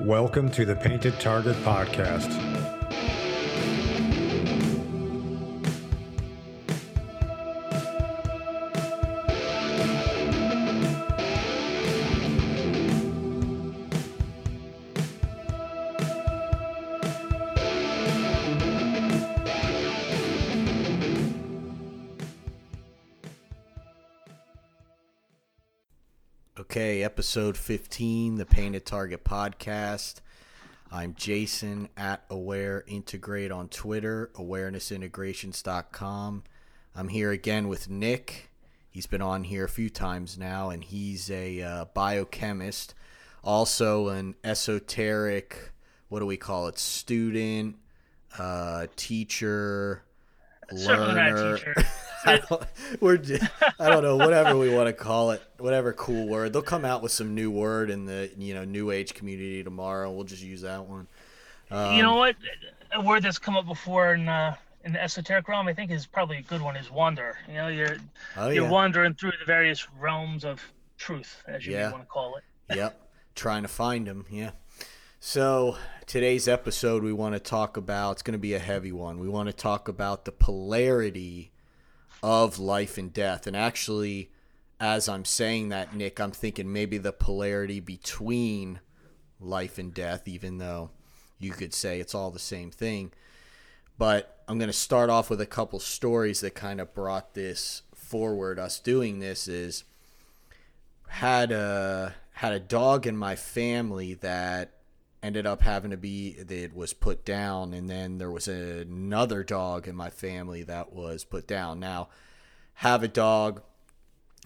Welcome to the Painted Target Podcast. Episode 15, the Painted Target Podcast. I'm Jason at Aware Integrate on Twitter, awarenessintegrations.com. I'm here again with Nick. He's been on here a few times now, and he's a uh, biochemist, also an esoteric, what do we call it, student, uh, teacher, Certainly not learner. teacher. I don't, we're, I don't know, whatever we want to call it, whatever cool word. They'll come out with some new word in the you know new age community tomorrow. We'll just use that one. Um, you know what? A word that's come up before in uh, in the esoteric realm, I think, is probably a good one. Is wander. You know, you're Oh you're yeah, wandering through the various realms of truth, as you Yeah. want to call it. yep. Trying to find them. Yeah. So today's episode, we want to talk about. It's going to be a heavy one. We want to talk about the polarity of life and death, and actually. As I'm saying that, Nick, I'm thinking maybe the polarity between life and death, even though you could say it's all the same thing. But I'm going to start off with a couple stories that kind of brought this forward. Us doing this is had a had a dog in my family that ended up having to be that was put down, and then there was another dog in my family that was put down. Now, have a dog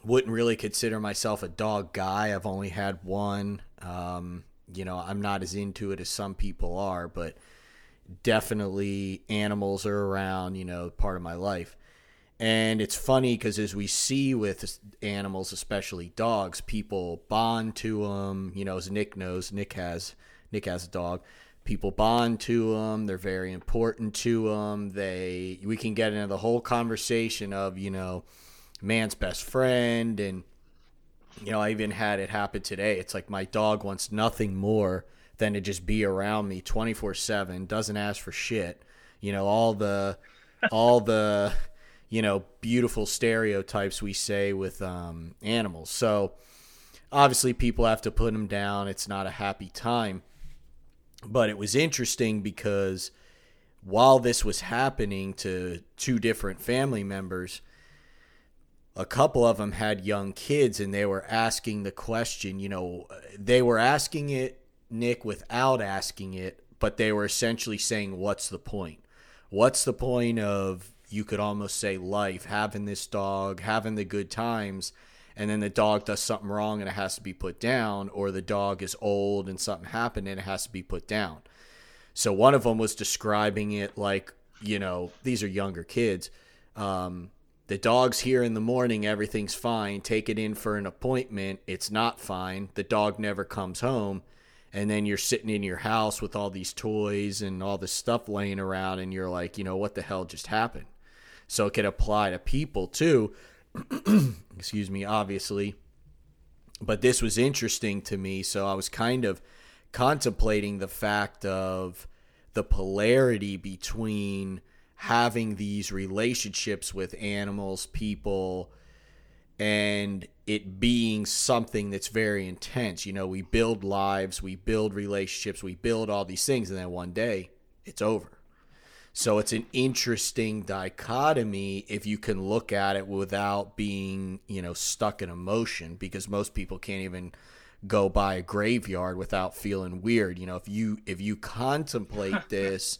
wouldn't really consider myself a dog guy. I've only had one. Um, you know, I'm not as into it as some people are, but definitely animals are around, you know, part of my life. And it's funny because as we see with animals, especially dogs, people bond to them. You know, as Nick knows, Nick has Nick has a dog. People bond to them. They're very important to them. They we can get into the whole conversation of you know man's best friend and you know I even had it happen today. It's like my dog wants nothing more than to just be around me 24/7, doesn't ask for shit. You know, all the all the you know beautiful stereotypes we say with um, animals. So obviously people have to put them down. It's not a happy time. But it was interesting because while this was happening to two different family members, a couple of them had young kids and they were asking the question, you know, they were asking it, Nick, without asking it, but they were essentially saying, what's the point? What's the point of, you could almost say, life, having this dog, having the good times, and then the dog does something wrong and it has to be put down, or the dog is old and something happened and it has to be put down. So one of them was describing it like, you know, these are younger kids. Um, the dog's here in the morning, everything's fine. Take it in for an appointment, it's not fine. The dog never comes home. And then you're sitting in your house with all these toys and all this stuff laying around, and you're like, you know, what the hell just happened? So it could apply to people too. Excuse me, obviously. But this was interesting to me. So I was kind of contemplating the fact of the polarity between having these relationships with animals, people, and it being something that's very intense. You know, we build lives, we build relationships, we build all these things, and then one day it's over. So it's an interesting dichotomy if you can look at it without being, you know, stuck in emotion because most people can't even go by a graveyard without feeling weird. You know, if you if you contemplate this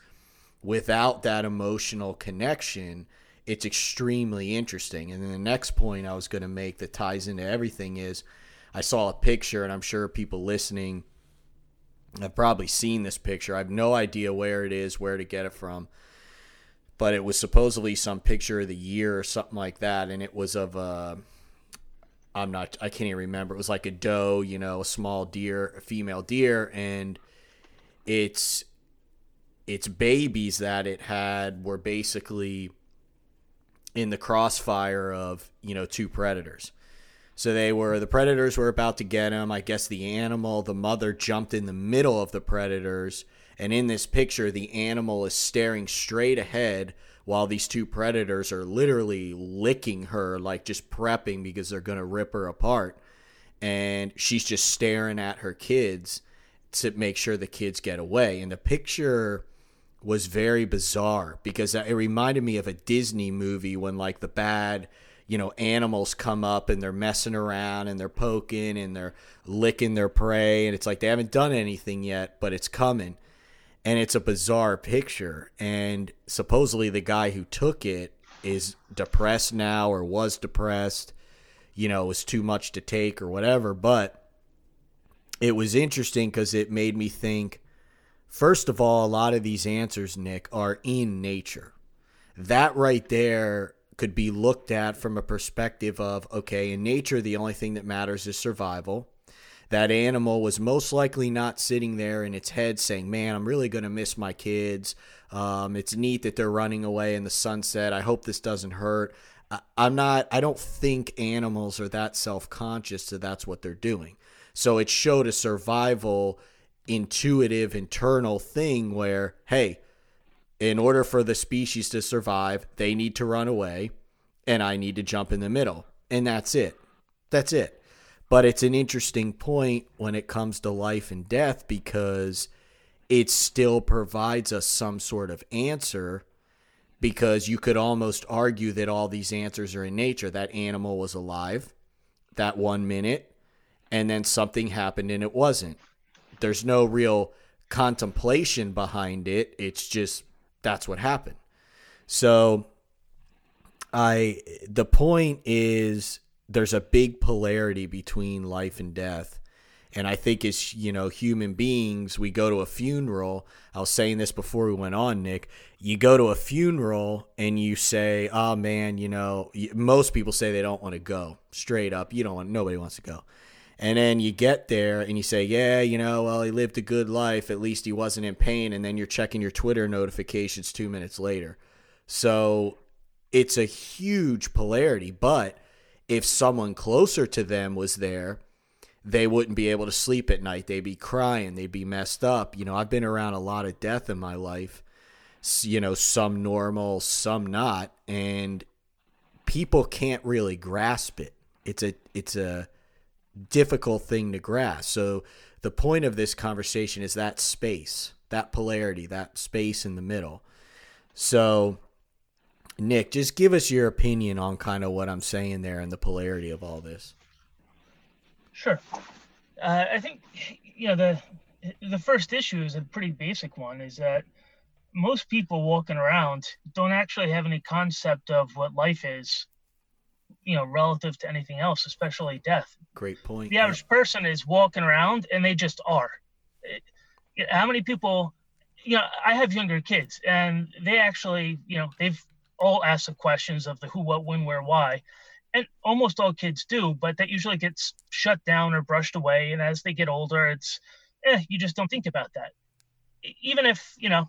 without that emotional connection, it's extremely interesting. And then the next point I was going to make that ties into everything is I saw a picture and I'm sure people listening have probably seen this picture. I have no idea where it is, where to get it from. But it was supposedly some picture of the year or something like that, and it was of a I'm not I can't even remember. It was like a doe, you know, a small deer, a female deer, and it's its babies that it had were basically in the crossfire of, you know, two predators. So they were the predators were about to get him. I guess the animal, the mother jumped in the middle of the predators, and in this picture the animal is staring straight ahead while these two predators are literally licking her like just prepping because they're going to rip her apart. And she's just staring at her kids to make sure the kids get away. And the picture was very bizarre because it reminded me of a Disney movie when like the bad, you know, animals come up and they're messing around and they're poking and they're licking their prey and it's like they haven't done anything yet, but it's coming. And it's a bizarre picture and supposedly the guy who took it is depressed now or was depressed, you know, it was too much to take or whatever, but it was interesting cuz it made me think First of all, a lot of these answers, Nick, are in nature. That right there could be looked at from a perspective of okay, in nature, the only thing that matters is survival. That animal was most likely not sitting there in its head saying, Man, I'm really going to miss my kids. Um, it's neat that they're running away in the sunset. I hope this doesn't hurt. I, I'm not, I don't think animals are that self conscious that that's what they're doing. So it showed a survival intuitive internal thing where hey in order for the species to survive they need to run away and i need to jump in the middle. And that's it. That's it. But it's an interesting point when it comes to life and death because it still provides us some sort of answer because you could almost argue that all these answers are in nature. That animal was alive that one minute and then something happened and it wasn't. There's no real contemplation behind it. It's just that's what happened. So I the point is there's a big polarity between life and death. And I think as you know, human beings, we go to a funeral. I was saying this before we went on, Nick. You go to a funeral and you say, "Oh man, you know." Most people say they don't want to go. Straight up, you don't want. Nobody wants to go. And then you get there and you say, yeah, you know, well, he lived a good life. At least he wasn't in pain. And then you're checking your Twitter notifications two minutes later. So it's a huge polarity. But if someone closer to them was there, they wouldn't be able to sleep at night. They'd be crying. They'd be messed up. You know, I've been around a lot of death in my life, you know, some normal, some not. And people can't really grasp it. It's a, it's a, difficult thing to grasp. So the point of this conversation is that space, that polarity, that space in the middle. So Nick, just give us your opinion on kind of what I'm saying there and the polarity of all this. Sure. Uh, I think you know the the first issue is a pretty basic one is that most people walking around don't actually have any concept of what life is you know relative to anything else especially death. Great point the average yeah. person is walking around and they just are. It, how many people you know i have younger kids and they actually you know they've all asked the questions of the who what when where why. And almost all kids do but that usually gets shut down or brushed away. And as they get older it's eh, you just don't think about that. Even if you know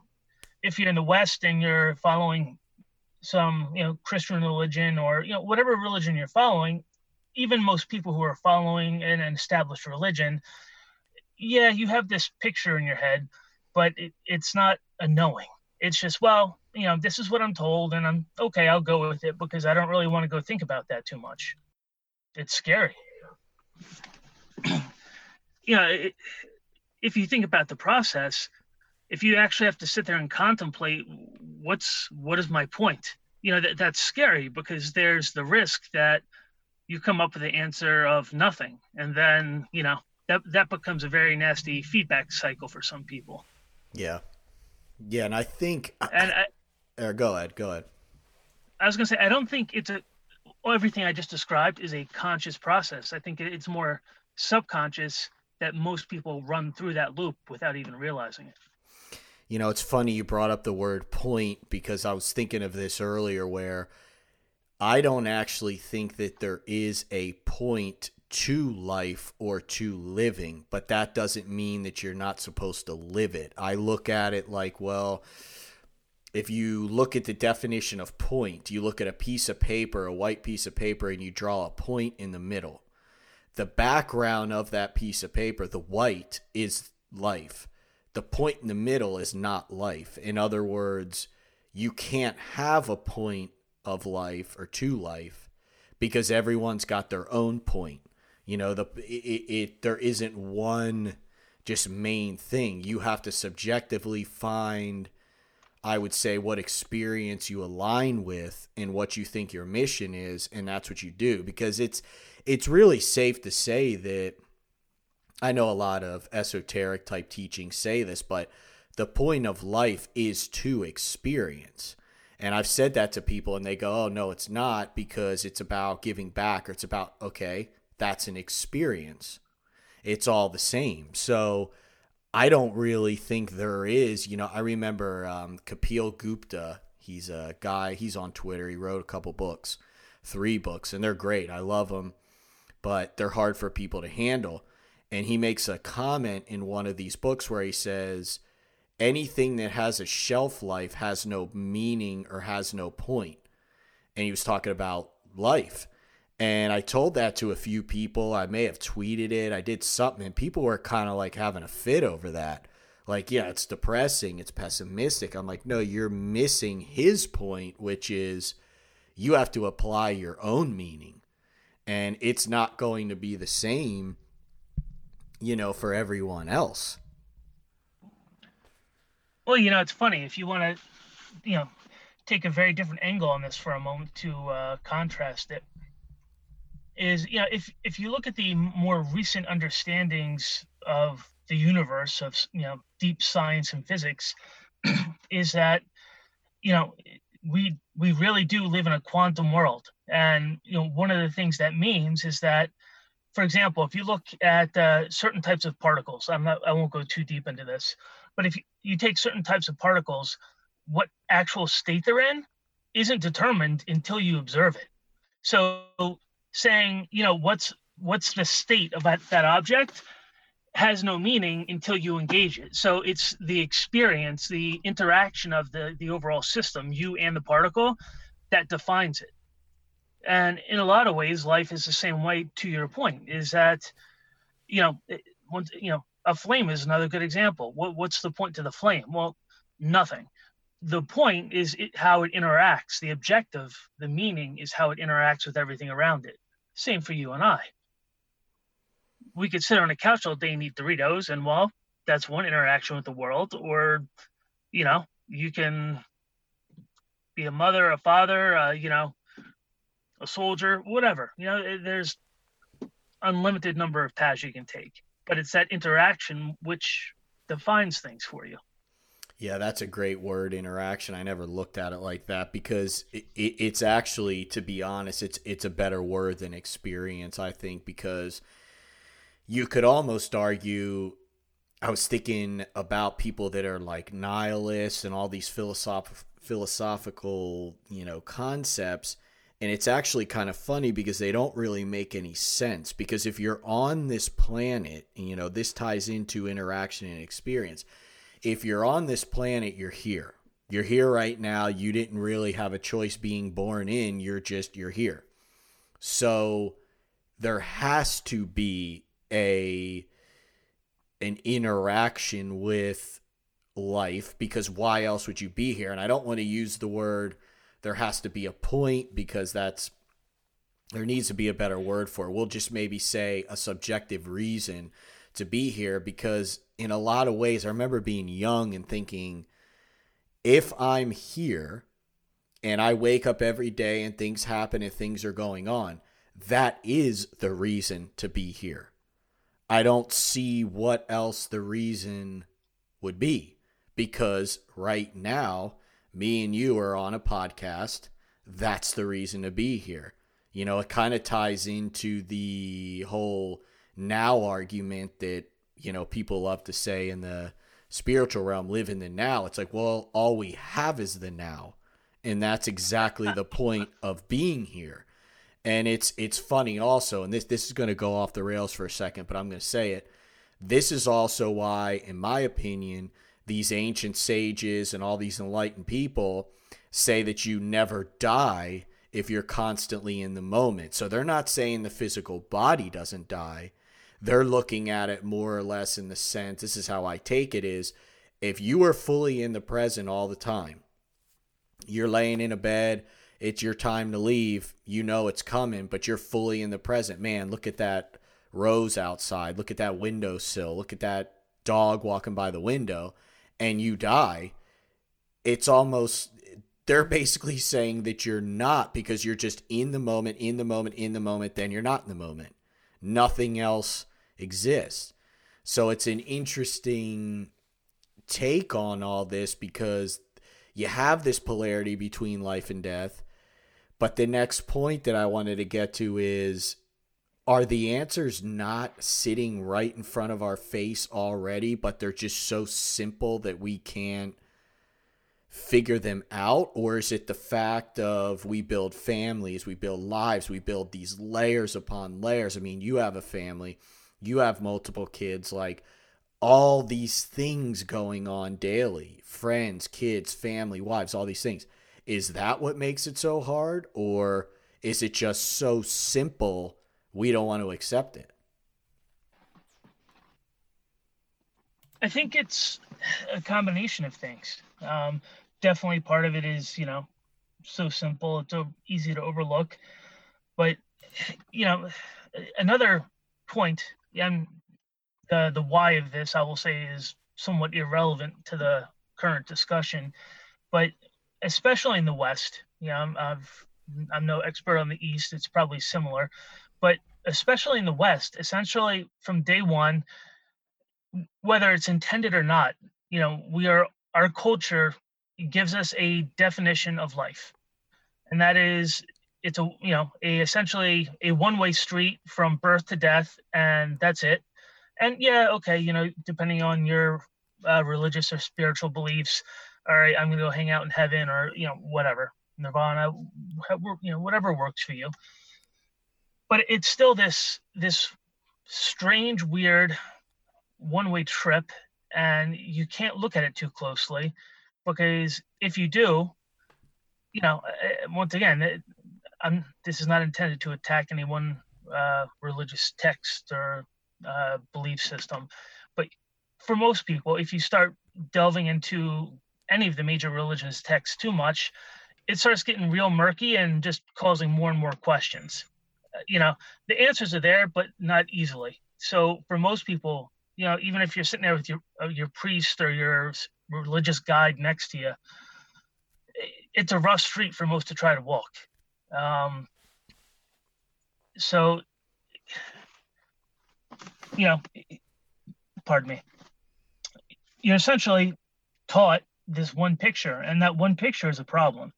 if you're in the west and you're following some you know christian religion or you know whatever religion you're following even most people who are following an established religion yeah you have this picture in your head but it, it's not a knowing. It's just well you know this is what i'm told and i'm okay i'll go with it because i don't really want to go think about that too much. It's scary. You know it, if you think about the process if you actually have to sit there and contemplate what's what is my point? You know that that's scary because there's the risk that you come up with the answer of nothing. And then you know that that becomes a very nasty feedback cycle for some people. Yeah. Yeah and i think and I, uh, go ahead go ahead. I was going to say i don't think it's a everything i just described is a conscious process. I think it's more subconscious that most people run through that loop without even realizing it you know, it's funny you brought up the word point because I was thinking of this earlier where I don't actually think that there is a point to life or to living, but that doesn't mean that you're not supposed to live it. I look at it like, well, if you look at the definition of point, you look at a piece of paper, a white piece of paper, and you draw a point in the middle. the background of that piece of paper, the white, is life. The point in the middle is not life. In other words, you can't have a point of life or to life because everyone's got their own point. You know, the it, it there isn't one just main thing. You have to subjectively find I would say what experience you align with and what you think your mission is and that's what you do because it's it's really safe to say that I know a lot of esoteric type teachings say this but the point of life is to experience and I've said that to people and they go oh no it's not because it's about giving back or it's about okay that's an experience it's all the same so I don't really think there is. You know, I remember um, Kapil Gupta. He's a guy. He's on Twitter. He wrote a couple books, three books, and they're great. I love them, but they're hard for people to handle. And he makes a comment in one of these books where he says, anything that has a shelf life has no meaning or has no point. And he was talking about life. And I told that to a few people. I may have tweeted it. I did something, and people were kind of like having a fit over that. Like, yeah, it's depressing, it's pessimistic. I'm like, no, you're missing his point, which is you have to apply your own meaning. And it's not going to be the same, you know, for everyone else. Well, you know, it's funny. If you want to, you know, take a very different angle on this for a moment to uh, contrast it is you know if if you look at the more recent understandings of the universe of you know deep science and physics is that you know we we really do live in a quantum world and you know one of the things that means is that for example if you look at uh, certain types of particles i'm not i won't go too deep into this but if you, you take certain types of particles what actual state they're in isn't determined until you observe it so saying, you know, what's what's the state of that, that object has no meaning until you engage it. So it's the experience, the interaction of the the overall system, you and the particle, that defines it. And in a lot of ways, life is the same way. To your point, is that, you know, once you know, a flame is another good example. What what's the point to the flame? Well, nothing. The point is it, how it interacts. The objective, the meaning, is how it interacts with everything around it. Same for you and I. We could sit on a couch all day and eat Doritos, and well, that's one interaction with the world. Or, you know, you can be a mother, a father, uh, you know, a soldier, whatever. You know, there's unlimited number of paths you can take, but it's that interaction which defines things for you. Yeah, that's a great word, interaction. I never looked at it like that because it, it, it's actually, to be honest, it's it's a better word than experience. I think because you could almost argue. I was thinking about people that are like nihilists and all these philosoph- philosophical, you know, concepts. And it's actually kind of funny because they don't really make any sense. Because if you're on this planet, you know, this ties into interaction and experience if you're on this planet, you're here. You're here right now. You didn't really have a choice being born in. You're just, you're here. So there has to be a an interaction with life because why else would you be here? And I don't want to use the word there has to be a point because that's there needs to be a better word for it. We'll just maybe say a subjective reason to be here because in a lot of ways I remember being young and thinking if I'm here and I wake up every day and things happen and things are going on that is the reason to be here. I don't see what else the reason would be because right now me and you are on a podcast. That's the reason to be here. You know, it kind of ties into the whole now argument that you know people love to say in the spiritual realm live in the now. It's like well all we have is the now. And that's exactly the point of being here. And it's it's funny also and this this is going to go off the rails for a second but I'm going to say it. This is also why in my opinion these ancient sages and all these enlightened people say that you never die if you're constantly in the moment. So they're not saying the physical body doesn't die. They're looking at it more or less in the sense this is how I take it is if you are fully in the present all the time, you're laying in a bed, it's your time to leave, you know it's coming, but you're fully in the present. Man, look at that rose outside. Look at that windowsill. Look at that dog walking by the window and you die. It's almost they're basically saying that you're not because you're just in the moment, in the moment, in the moment, then you're not in the moment. Nothing else exists. So it's an interesting take on all this because you have this polarity between life and death. But the next point that I wanted to get to is are the answers not sitting right in front of our face already, but they're just so simple that we can't figure them out? Or is it the fact of we build families, we build lives, we build these layers upon layers? I mean, you have a family, you have multiple kids, like all these things going on daily friends, kids, family, wives, all these things. Is that what makes it so hard? Or is it just so simple we don't want to accept it? I think it's a combination of things. Um, definitely part of it is you know so simple it's so easy to overlook but you know another point and the the why of this i will say is somewhat irrelevant to the current discussion but especially in the west you know I'm, I've, i'm no expert on the east it's probably similar but especially in the west essentially from day one whether it's intended or not you know we are our culture gives us a definition of life, and that is it's a you know a essentially a one-way street from birth to death, and that's it. And yeah, okay, you know, depending on your uh, religious or spiritual beliefs, all right, I'm gonna go hang out in heaven or you know whatever nirvana, you know whatever works for you. But it's still this this strange, weird one-way trip, and you can't look at it too closely because if you do, you know, eh, eh, once again, I'm, this is not intended to attack any one uh, religious text or uh, belief system, but for most people, if you start delving into any of the major religious texts too much, it starts getting real murky and just causing more and more questions. You know, the answers are there, but not easily. So for most people, you know, even if you're sitting there with your uh, your priest or your religious guide next to you, it's a rough street for most to try to walk. Um, so, you know, pardon me, you're essentially taught this one picture, and that one picture is a problem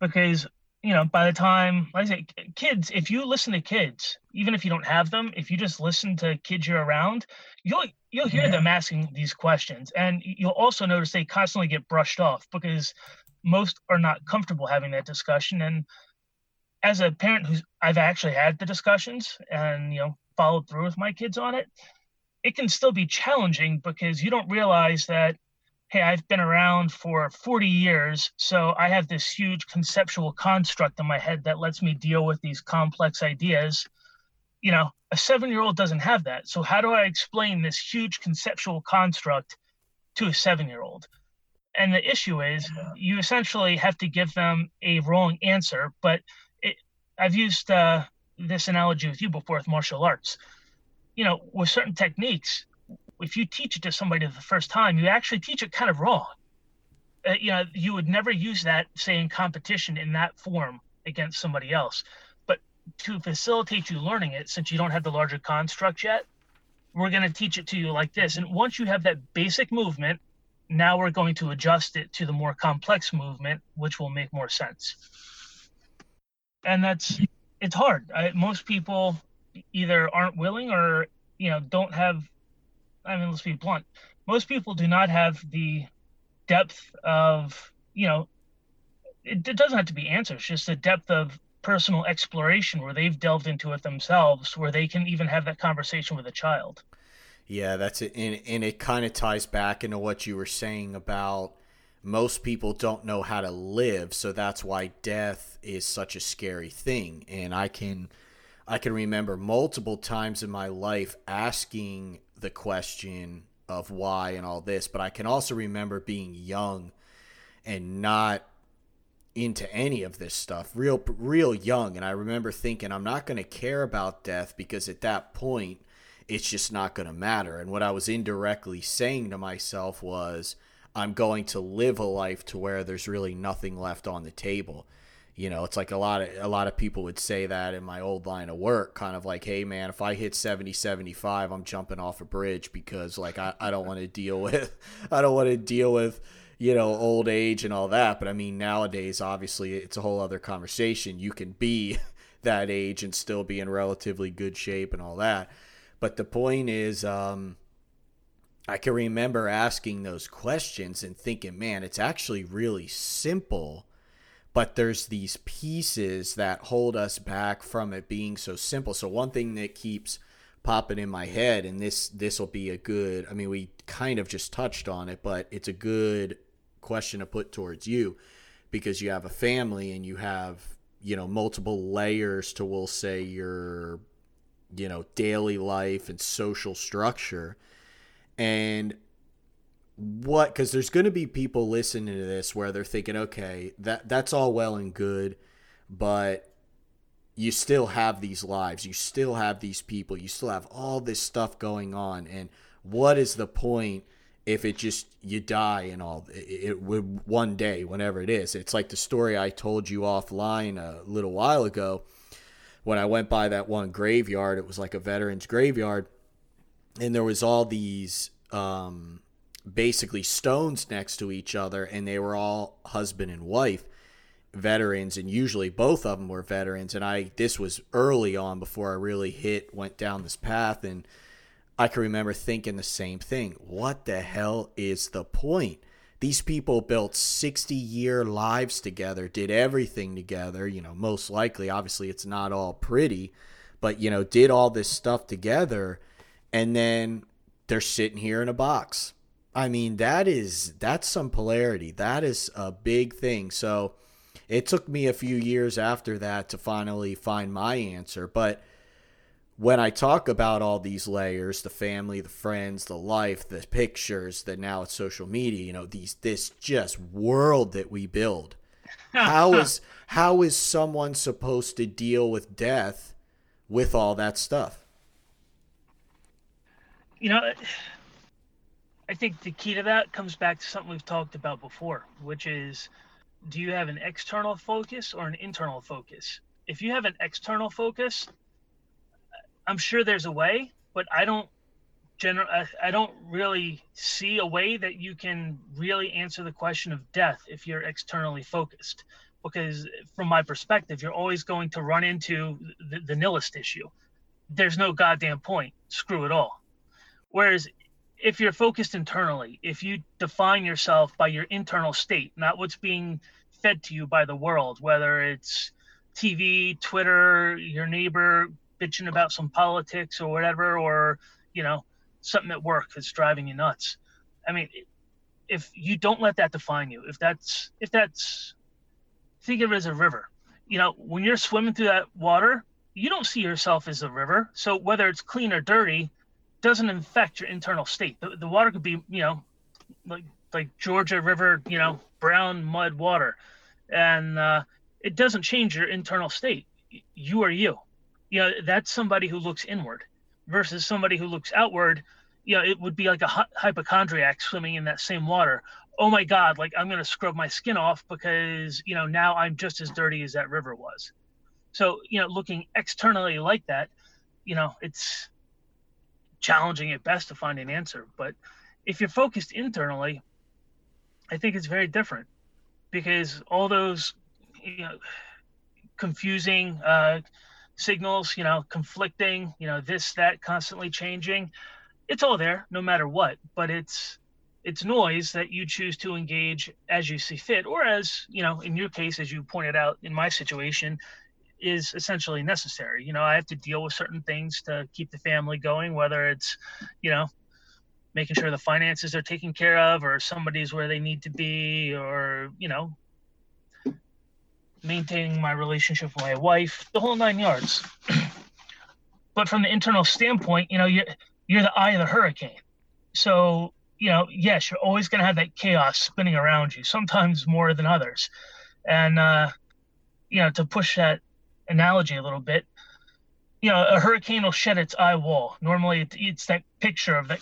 because you know, by the time, like I say, kids, if you listen to kids, even if you don't have them, if you just listen to kids you're around, you'll you'll hear yeah. them asking these questions, and you'll also notice they constantly get brushed off because most are not comfortable having that discussion. And as a parent who's I've actually had the discussions and you know followed through with my kids on it, it can still be challenging because you don't realize that hey, I've been around for 40 years, so I have this huge conceptual construct in my head that lets me deal with these complex ideas. You know, a seven year old doesn't have that. So, how do I explain this huge conceptual construct to a seven year old? And the issue is, you essentially have to give them a wrong answer. But it, I've used uh, this analogy with you before with martial arts. You know, with certain techniques, if you teach it to somebody the first time, you actually teach it kind of wrong. Uh, you know, you would never use that, say, in competition in that form against somebody else. But to facilitate you learning it, since you don't have the larger construct yet, we're going to teach it to you like this. And once you have that basic movement, now we're going to adjust it to the more complex movement, which will make more sense. And that's it's hard. I, most people either aren't willing or you know don't have I mean, let's be blunt. Most people do not have the depth of, you know, it, it doesn't have to be answers, just the depth of personal exploration where they've delved into it themselves, where they can even have that conversation with a child. Yeah, that's it. And, and it kind of ties back into what you were saying about most people don't know how to live, so that's why death is such a scary thing. And I can I can remember multiple times in my life asking the question of why and all this, but I can also remember being young and not into any of this stuff real real young. And I remember thinking I'm not going to care about death because at that point it's just not going to matter. And what I was indirectly saying to myself was I'm going to live a life to where there's really nothing left on the table you know it's like a lot of a lot of people would say that in my old line of work kind of like hey man if i hit 70 75 i'm jumping off a bridge because like i, I don't want to deal with i don't want to deal with you know old age and all that. But i mean nowadays obviously it's a whole other conversation. You can be that age and still be in relatively good shape and all that. But the point is um I can remember asking those questions and thinking, man, it's actually really simple but there's these pieces that hold us back from it being so simple. So one thing that keeps popping in my head and this this will be a good I mean we kind of just touched on it, but it's a good question to put towards you because you have a family and you have, you know, multiple layers to we'll say your you know, daily life and social structure. And what because there's going to be people listening to this where they're thinking okay that that's all well and good but you still have these lives. You still have these people. You still have all this stuff going on. And what is the point if it just you die and all it, would one day whenever it is. It's like the story i told you offline a little while ago. When i went by that one graveyard it was like a veterans graveyard and there was all these um basically stones next to each other, and they were all husband and wife veterans and usually both of them were veterans and I this was early on before I really hit went down this path and I can remember thinking the same thing. What the hell is the point? These people built 60 year lives together did everything together you know most likely obviously it's not all pretty but you know did all this stuff together and then they're sitting here in a box I mean, that is that's some polarity. That is a big thing. So it took me a few years after that to finally find my answer. But when I talk about all these layers, the family, the friends, the life, the pictures, that now it's social media, you know, these this just world that we build. How is how is someone supposed to deal with death with all that stuff? You know, I think the key to that comes back to something we've talked about before, which is do you have an external focus or an internal focus? If you have an external focus, I'm sure there's a way, but I don't general I don't really see a way that you can really answer the question of death if you're externally focused. Because from my perspective you're always going to run into the, the nihilist issue. There's no goddamn point. Screw it all. Whereas if you're focused internally, if you define yourself by your internal state, not what's being fed to you by the world, whether it's TV, Twitter, your neighbor bitching about some politics or whatever, or, you know, something at work that's driving you nuts. I mean, if you don't let that define you, if that's, if that's, think of it as a river. You know, when you're swimming through that water, you don't see yourself as a river. So whether it's clean or dirty, doesn't infect your internal state. The, the water could be, you know, like like Georgia River, you know, brown mud water, and uh, it doesn't change your internal state. You are you. You know, that's somebody who looks inward versus somebody who looks outward. You know, it would be like a hypochondriac swimming in that same water. Oh my God, like I'm going to scrub my skin off because, you know, now I'm just as dirty as that river was. So, you know, looking externally like that, you know, it's challenging at best to find an answer. But if you're focused internally, I think it's very different because all those you know, confusing uh, signals, you know, conflicting, you know, this that constantly changing, it's all there no matter what. But it's it's noise that you choose to engage as you see fit, or as you know, in your case, as you pointed out, in my situation, is essentially necessary. You know, I have to deal with certain things to keep the family going, whether it's, you know, making sure the finances are taken care of or somebody's where they need to be or you know maintaining my relationship with my wife the whole nine yards. But from the internal standpoint you know you're, you're the eye of the hurricane. So you know yes you're always going to have that chaos spinning around you sometimes more than others. And uh you know to push that analogy a little bit you know a hurricane will shed its eye wall normally it's that picture of that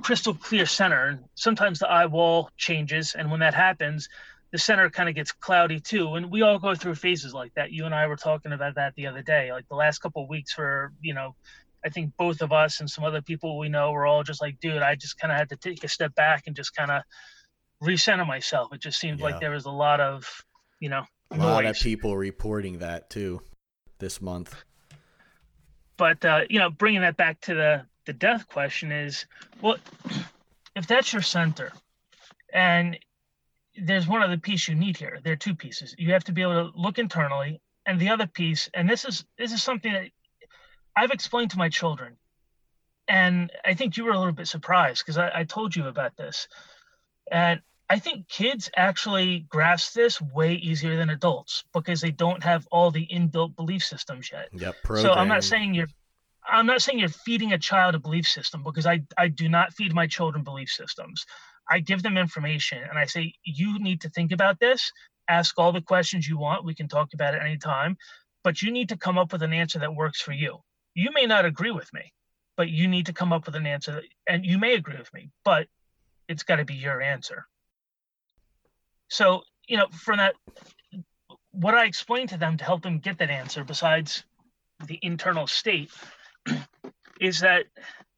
crystal clear center. And sometimes the eye wall changes, and when that happens, the center kind of gets cloudy too. And we all go through phases like that. You and I were talking about that the other day. Like the last couple weeks, for you know, I think both of us and some other people we know were all just like, dude, I just kind of had to take a step back and just kind of recenter myself. It just seemed yeah. like there was a lot of, you know, a lot of people reporting that too this month. But uh, you know, bringing that back to the the death question is well if that's your center and there's one other piece you need here there are two pieces you have to be able to look internally and the other piece and this is this is something that i've explained to my children and i think you were a little bit surprised because I, I told you about this and i think kids actually grasp this way easier than adults because they don't have all the inbuilt belief systems yet yep, so i'm not saying you're I'm not saying you're feeding a child a belief system because I, I do not feed my children belief systems. I give them information and I say, you need to think about this, ask all the questions you want. We can talk about it anytime, but you need to come up with an answer that works for you. You may not agree with me, but you need to come up with an answer that, and you may agree with me, but it's got to be your answer. So, you know, from that, what I explain to them to help them get that answer, besides the internal state, is that,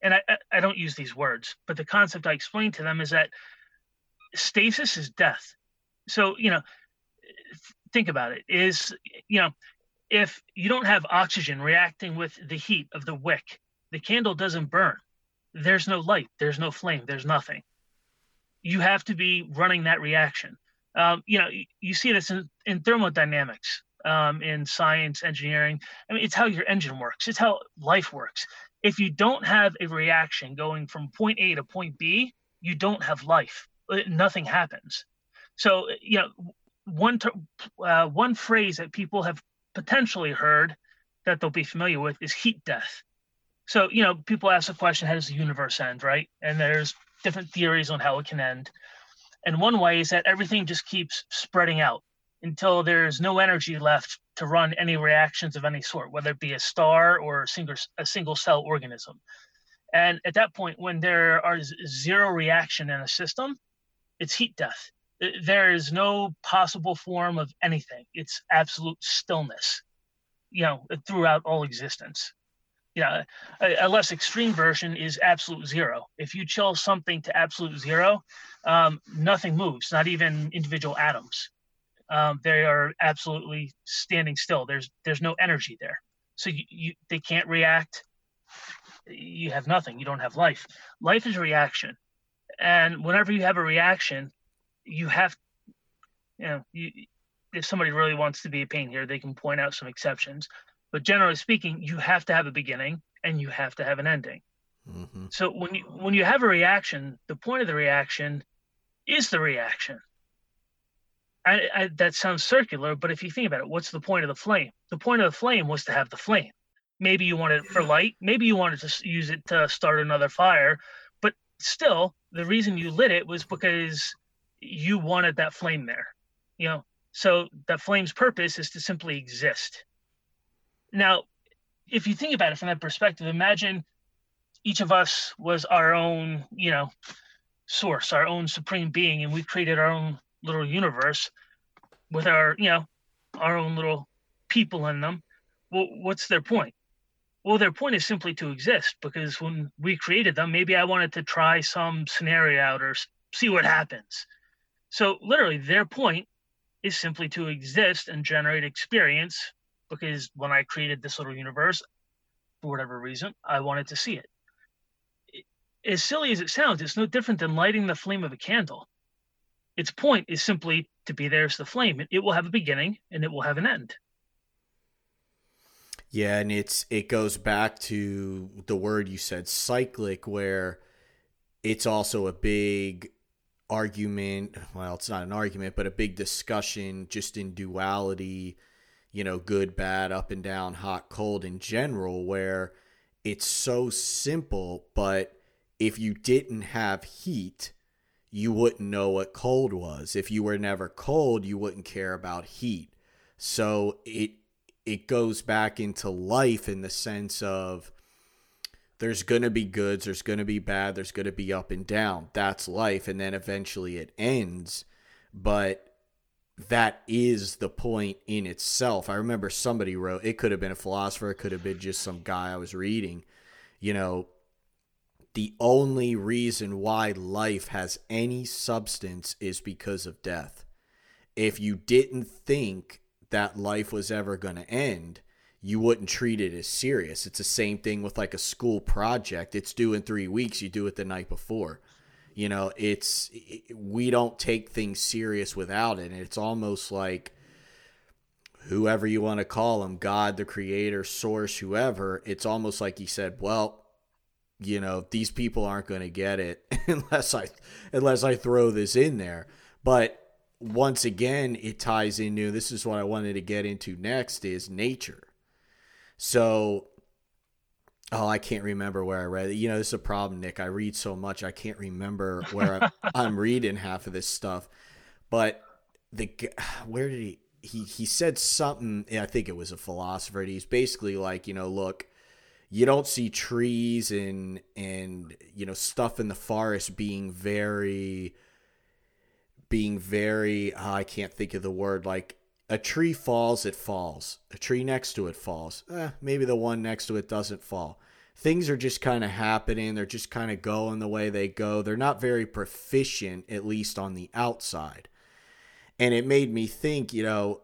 and I, I don't use these words, but the concept I explain to them is that stasis is death. So, you know, think about it is, you know, if you don't have oxygen reacting with the heat of the wick, the candle doesn't burn. There's no light, there's no flame, there's nothing. You have to be running that reaction. Um, you know, you, see this in, in thermodynamics um, in science, engineering. I mean, it's how your engine works. It's how life works. If you don't have a reaction going from point A to point B, you don't have life. Uh, nothing happens. So, you know, one uh, one phrase that people have potentially heard that they'll be familiar with is heat death. So, you know, people ask the question, how does the universe end, right? And there's different theories on how it can end. And one way is that everything just keeps spreading out until there's no energy left to run any reactions of any sort, whether it be a star or a single, a single cell organism. And at that point, when there are zero reaction in a system, it's heat death. There is no possible form of anything. It's absolute stillness, you know, throughout all existence. Yeah, a, a, less extreme version is absolute zero. If you chill something to absolute zero, um, nothing moves, not even individual atoms um, they are absolutely standing still. There's there's no energy there, so you, you they can't react. You have nothing. You don't have life. Life is reaction, and whenever you have a reaction, you have, you know, you, if somebody really wants to be a pain here, they can point out some exceptions. But generally speaking, you have to have a beginning and you have to have an ending. Mm-hmm. So when you when you have a reaction, the point of the reaction is the reaction. I, I, that sounds circular, but if you think about it, what's the point of the flame? The point of the flame was to have the flame. Maybe you wanted it for light. Maybe you wanted to use it to start another fire. But still, the reason you lit it was because you wanted that flame there. You know, so that flame's purpose is to simply exist. Now, if you think about it from that perspective, imagine each of us was our own, you know, source, our own supreme being, and we created our own little universe with our, you know, our own little people in them. Well, what's their point? Well, their point is simply to exist because when we created them, maybe I wanted to try some scenario out or see what happens. So, literally, their point is simply to exist and generate experience because when I created this little universe, for whatever reason, I wanted to see it. As silly as it sounds, it's no different than lighting the flame of a candle its point is simply to be there as the flame. It will have a beginning and it will have an end. Yeah, and it's it goes back to the word you said, cyclic, where it's also a big argument. Well, it's not an argument, but a big discussion just in duality, you know, good, bad, up and down, hot, cold in general, where it's so simple, but if you didn't have heat, you wouldn't know what cold was. If you were never cold, you wouldn't care about heat. So it it goes back into life in the sense of there's going to be goods, there's going to be bad, there's going to be up and down. That's life and then eventually it ends. But that is the point in itself. I remember somebody wrote, it could have been a philosopher, it could have been just some guy I was reading, you know, the only reason why life has any substance is because of death. If you didn't think that life was ever going to end, you wouldn't treat it as serious. It's the same thing with like a school project. It's due in three weeks. You do it the night before. You know, it's we don't take things serious without it. And it's almost like whoever you want to call him, God, the creator, source, whoever, it's almost like he said, well, you know, these people aren't going to get it unless I unless I throw this in there. But once again, it ties into this is what I wanted to get into next is nature. So Oh, I can't remember where I read it. You know, this is a problem, Nick. I read so much, I can't remember where I'm, I'm reading half of this stuff. But the where did he he he said something? I think it was a philosopher. He's basically like, you know, look, you don't see trees and and you know stuff in the forest being very being very oh, I can't think of the word like a tree falls, it falls. A tree next to it falls. Eh, maybe the one next to it doesn't fall. Things are just kind of happening. They're just kind of going the way they go. They're not very proficient, at least on the outside. And it made me think, you know,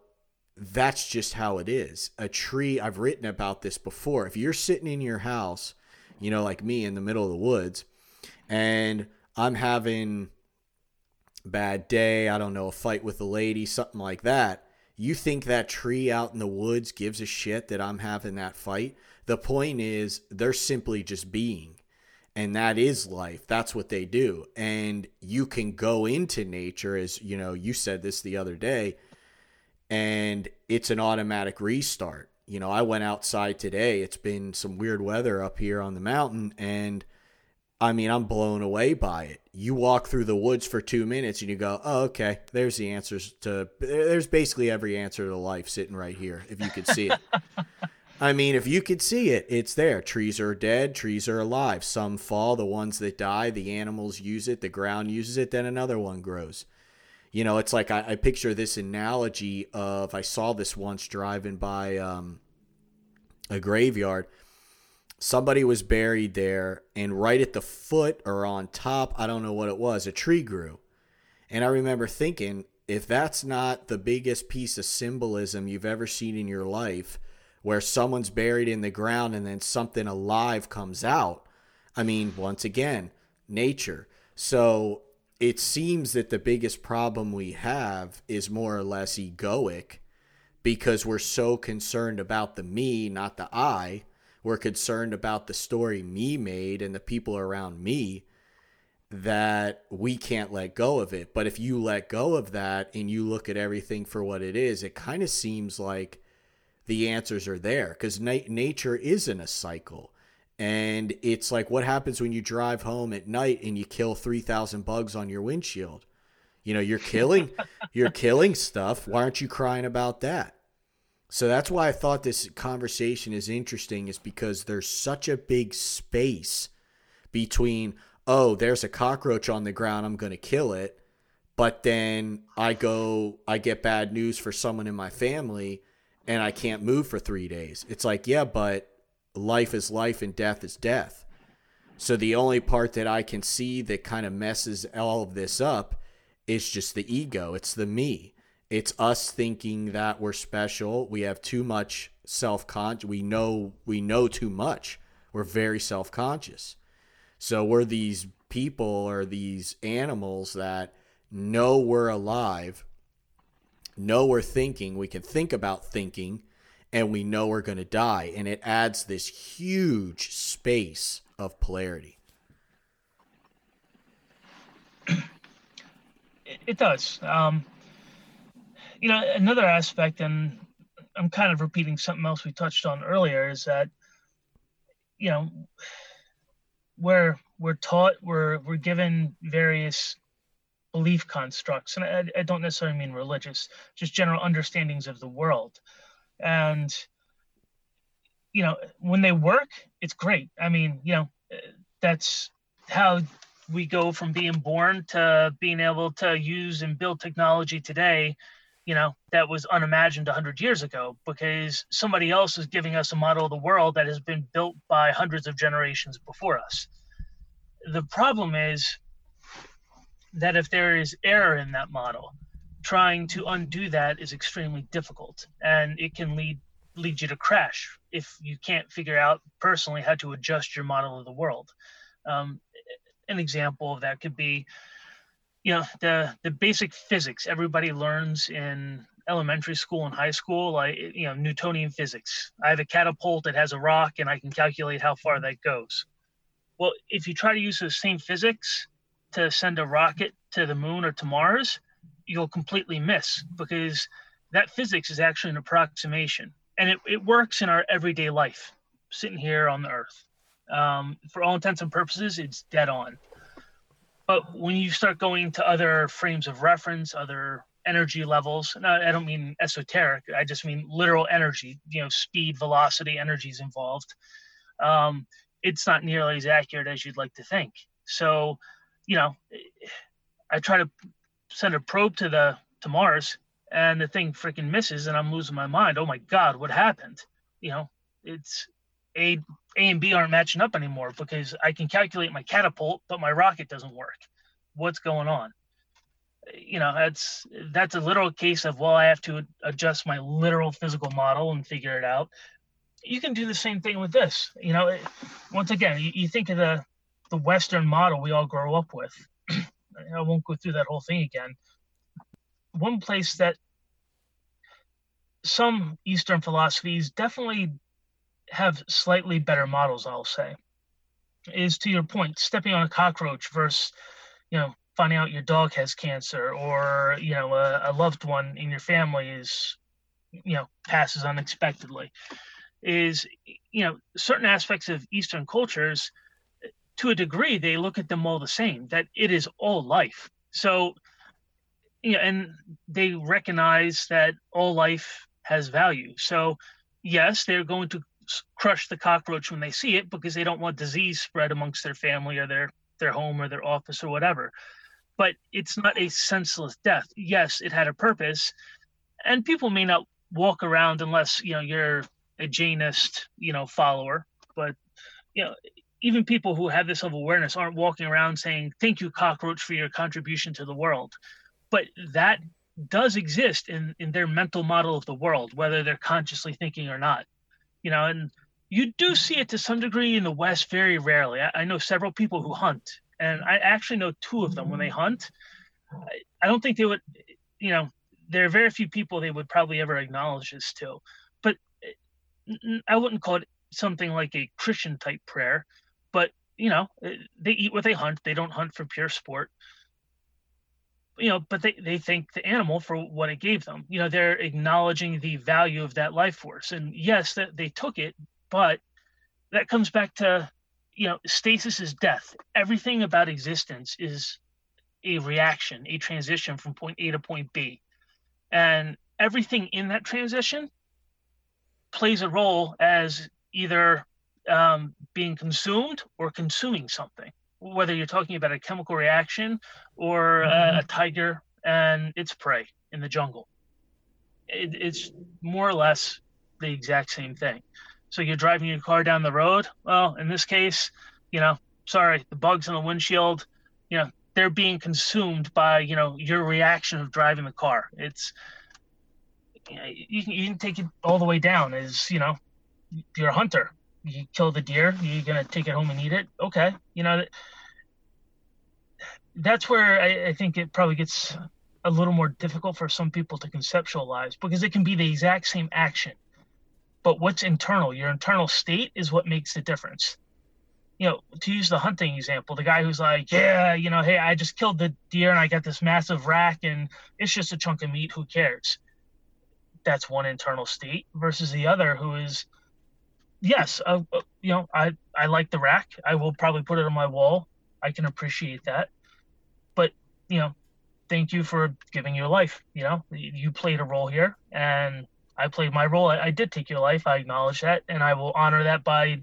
that's just how it is. A tree, I've written about this before. If you're sitting in your house, you know, like me in the middle of the woods, and I'm having bad day, I don't know, a fight with a lady, something like that you think that tree out in the woods gives a shit that I'm having that fight? The point is, they're simply just being. And that is life. That's what they do. And you can go into nature, as you know, you said this the other day, and it's an automatic restart. You know, I went outside today. It's been some weird weather up here on the mountain, and I mean, I'm blown away by it. You walk through the woods for two minutes and you go, oh, okay, there's the answers to, there's basically every answer to life sitting right here if you could see it. I mean, if you could see it, it's there. Trees are dead, trees are alive. Some fall, the ones that die, the animals use it, the ground uses it, then another one grows. You know, it's like I, I picture this analogy of I saw this once driving by um, a graveyard somebody was buried there and right at the foot or on top i don't know what it was a tree grew. And i remember thinking if that's not the biggest piece of symbolism you've ever seen in your life where someone's buried in the ground and then something alive comes out i mean once again nature. So it seems that the biggest problem we have is more or less egoic because we're so concerned about the me not the i we're concerned about the story me made and the people around me that we can't let go of it. But if you let go of that and you look at everything for what it is, it kind of seems like the answers are there because na- nature isn't a cycle. And it's like what happens when you drive home at night and you kill 3,000 bugs on your windshield? You know, you're killing you're killing stuff. Why aren't you crying about that? So that's why I thought this conversation is interesting, is because there's such a big space between, oh, there's a cockroach on the ground, I'm going to kill it. But then I go, I get bad news for someone in my family and I can't move for three days. It's like, yeah, but life is life and death is death. So the only part that I can see that kind of messes all of this up is just the ego. It's the me. It's us thinking that we're special. We have too much self con. We know we know too much. We're very self conscious. So we're these people or these animals that know we're alive, know we're thinking. We can think about thinking, and we know we're going to die. And it adds this huge space of polarity. it does. Um, you know, another aspect, and I'm kind of repeating something else we touched on earlier, is that you know we're we're taught we're we're given various belief constructs, and I, I don't necessarily mean religious, just general understandings of the world, and you know when they work, it's great. I mean, you know, that's how we go from being born to being able to use and build technology today you know that was unimagined 100 years ago because somebody else is giving us a model of the world that has been built by hundreds of generations before us. The problem is that if there is error in that model trying to undo that is extremely difficult and it can lead lead you to crash if you can't figure out personally how to adjust your model of the world. Um, an example of that could be you know the the basic physics everybody learns in elementary school and high school like you know newtonian physics. I have a catapult that has a rock and i can calculate how far that goes. Well if you try to use the same physics to send a rocket to the moon or to mars you'll completely miss because that physics is actually an approximation and it, it works in our everyday life sitting here on the earth. Um, for all intents and purposes, it's dead on. But when you start going to other frames of reference, other energy levels, and I, don't mean esoteric, I just mean literal energy, you know, speed, velocity, energies involved. Um, it's not nearly as accurate as you'd like to think. So, you know, I try to send a probe to the to Mars, and the thing freaking misses, and I'm losing my mind. Oh my God, what happened? You know, it's a A and B aren't matching up anymore because I can calculate my catapult, but my rocket doesn't work. What's going on? You know, that's that's a literal case of well, I have to adjust my literal physical model and figure it out. You can do the same thing with this. You know, once again, you, you think of the the Western model we all grow up with. I won't go through that whole thing again. One place that some Eastern philosophies definitely have slightly better models, I'll say, is to your point, stepping on a cockroach versus, you know, finding out your dog has cancer or, you know, a, a loved one in your family is, you know, passes unexpectedly. Is, you know, certain aspects of Eastern cultures, to a degree, they look at them all the same, that it is all life. So, you know, and they recognize that all life has value. So, yes, they're going to crush the cockroach when they see it because they don't want disease spread amongst their family or their their home or their office or whatever. But it's not a senseless death. Yes it had a purpose and people may not walk around unless you know you're a jainist you know follower but you know even people who have this of awareness aren't walking around saying thank you cockroach for your contribution to the world. But that does exist in in their mental model of the world whether they're consciously thinking or not you know, and you do see it to some degree in the West very rarely. I, I know several people who hunt, and I actually know two of them when they mm. hunt. I, I don't think they would, you know, there are very few people they would probably ever acknowledge this to, but eh, I wouldn't call it something like a Christian type prayer, but you know, eh, they eat what they hunt. They don't hunt for pure sport you know, but they, they thank the animal for what it gave them. You know, they're acknowledging the value of that life force. And yes, that they took it, but that comes back to, you know, stasis is death. Everything about existence is a reaction, a transition from point A to point B. And everything in that transition plays a role as either um, being consumed or consuming something whether you're talking about a chemical reaction or mm-hmm. a, a, tiger and its prey in the jungle. It, it's more or less the exact same thing. So you're driving your car down the road. Well, in this case, you know, sorry, the bugs on the windshield, you know, they're being consumed by, you know, your reaction of driving the car. It's, you, know, you, can, you can take it all the way down as, you know, you're a hunter you kill the deer you're gonna take it home and eat it okay you know that's where I, I, think it probably gets a little more difficult for some people to conceptualize because it can be the exact same action but what's internal your internal state is what makes the difference you know, to use the hunting example, the guy who's like, yeah, you know, hey, I just killed the deer and I got this massive rack and it's just a chunk of meat. Who cares? That's one internal state versus the other who is, yes, uh, uh, you know, I, I like the rack. I will probably put it on my wall. I can appreciate that. But, you know, thank you for giving your life. You know, you played a role here and I played my role. I, I did take your life. I acknowledge that. And I will honor that by,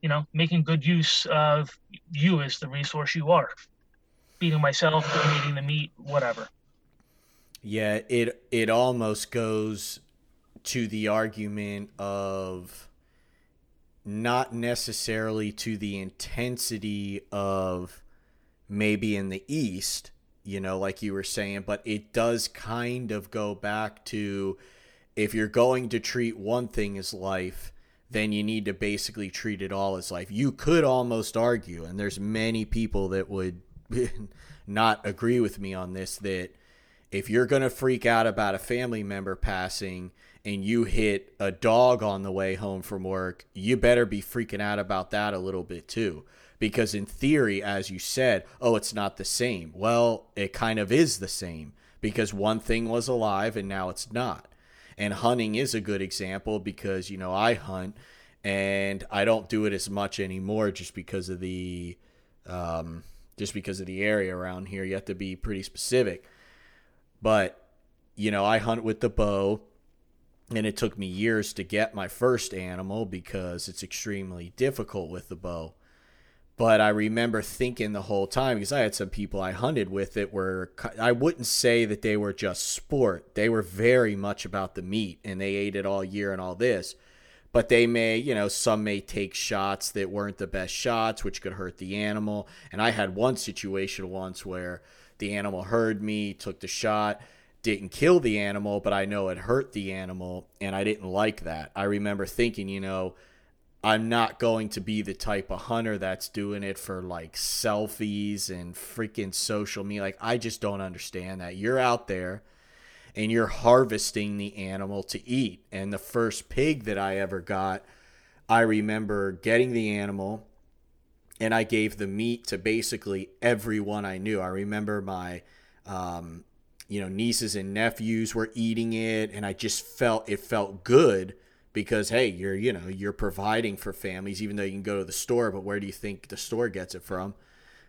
you know, making good use of you as the resource you are. Beating myself, donating the meat, whatever. Yeah, it it almost goes to the argument of not necessarily to the intensity of maybe in the East, you know, like you were saying, but it does kind of go back to if you're going to treat one thing as life, then you need to basically treat it all as life. You could almost argue, and there's many people that would not agree with me on this, that if you're going to freak out about a family member passing and you hit a dog on the way home from work, you better be freaking out about that a little bit too. Because in theory, as you said, oh, it's not the same. Well, it kind of is the same because one thing was alive and now it's not. And hunting is a good example because, you know, I hunt and I don't do it as much anymore just because of the um, just because of the area around here. You have to be pretty specific. But, you know, I hunt with the bow and it took me years to get my first animal because it's extremely difficult with the bow. But I remember thinking the whole time because I had some people I hunted with that were I wouldn't say that they were just sport. They were very much about the meat and they ate it all year and all this. But they may, you know, some may take shots that weren't the best shots, which could hurt the animal. And I had one situation once where the animal heard me, took the shot, didn't kill the animal, but I know it hurt the animal, and I didn't like that. I remember thinking, you know, I'm not going to be the type of hunter that's doing it for like selfies and freaking social media. Like, I just don't understand that. You're out there and you're harvesting the animal to eat. And the first pig that I ever got, I remember getting the animal and I gave the meat to basically everyone I knew. I remember my, um, you know, nieces and nephews were eating it, and I just felt it felt good because hey, you're you know you're providing for families, even though you can go to the store. But where do you think the store gets it from?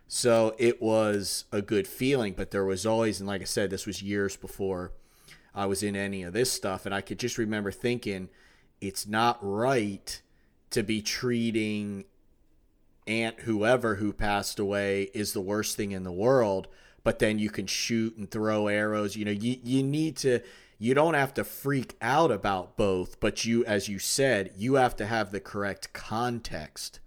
So it was a good feeling, but there was always, and like I said, this was years before I was in any of this stuff, and I could just remember thinking, it's not right to be treating aunt whoever who passed away is the worst thing in the world but then you can shoot and throw arrows you know you, you need to you don't have to freak out about both, but you, as you said, you have to have the correct context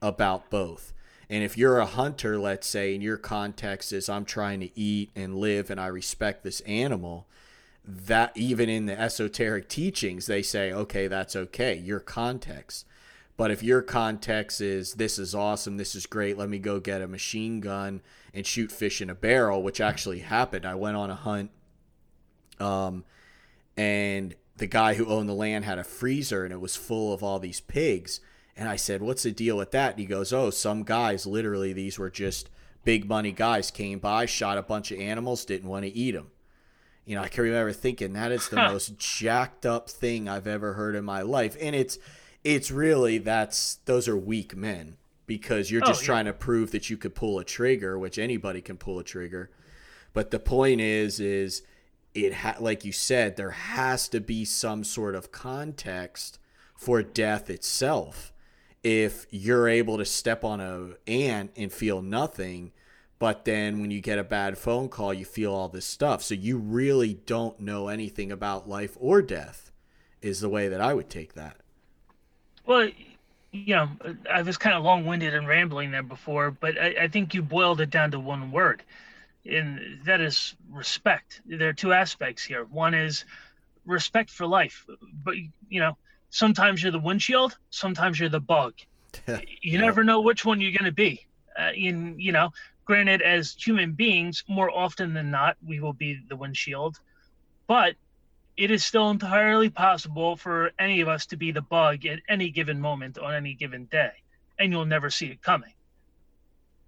about both. And if you're a hunter, let's say, and your context is I'm trying to eat and live and I respect this animal, that even in the esoteric teachings, they say, okay, that's okay, your context. But if your context is this is awesome, this is great, let me go get a machine gun and shoot fish in a barrel, which actually happened. I went on a hunt um, and the guy who owned the land had a freezer and it was full of all these pigs. And I said, What's the deal with that? And he goes, Oh, some guys, literally, these were just big money guys, came by, shot a bunch of animals, didn't want to eat them. You know, I can remember thinking that is the most jacked up thing I've ever heard in my life. And it's, it's really that's those are weak men because you're just oh, yeah. trying to prove that you could pull a trigger, which anybody can pull a trigger. But the point is, is it ha- like you said there has to be some sort of context for death itself if you're able to step on a ant and feel nothing but then when you get a bad phone call you feel all this stuff so you really don't know anything about life or death is the way that i would take that well you know i was kind of long-winded and rambling there before but I, I think you boiled it down to one word and that is respect. There are two aspects here. One is respect for life, but you know, sometimes you're the windshield, sometimes you're the bug. you never know which one you're going to be. Uh, in you know, granted, as human beings, more often than not, we will be the windshield, but it is still entirely possible for any of us to be the bug at any given moment on any given day. and you'll never see it coming.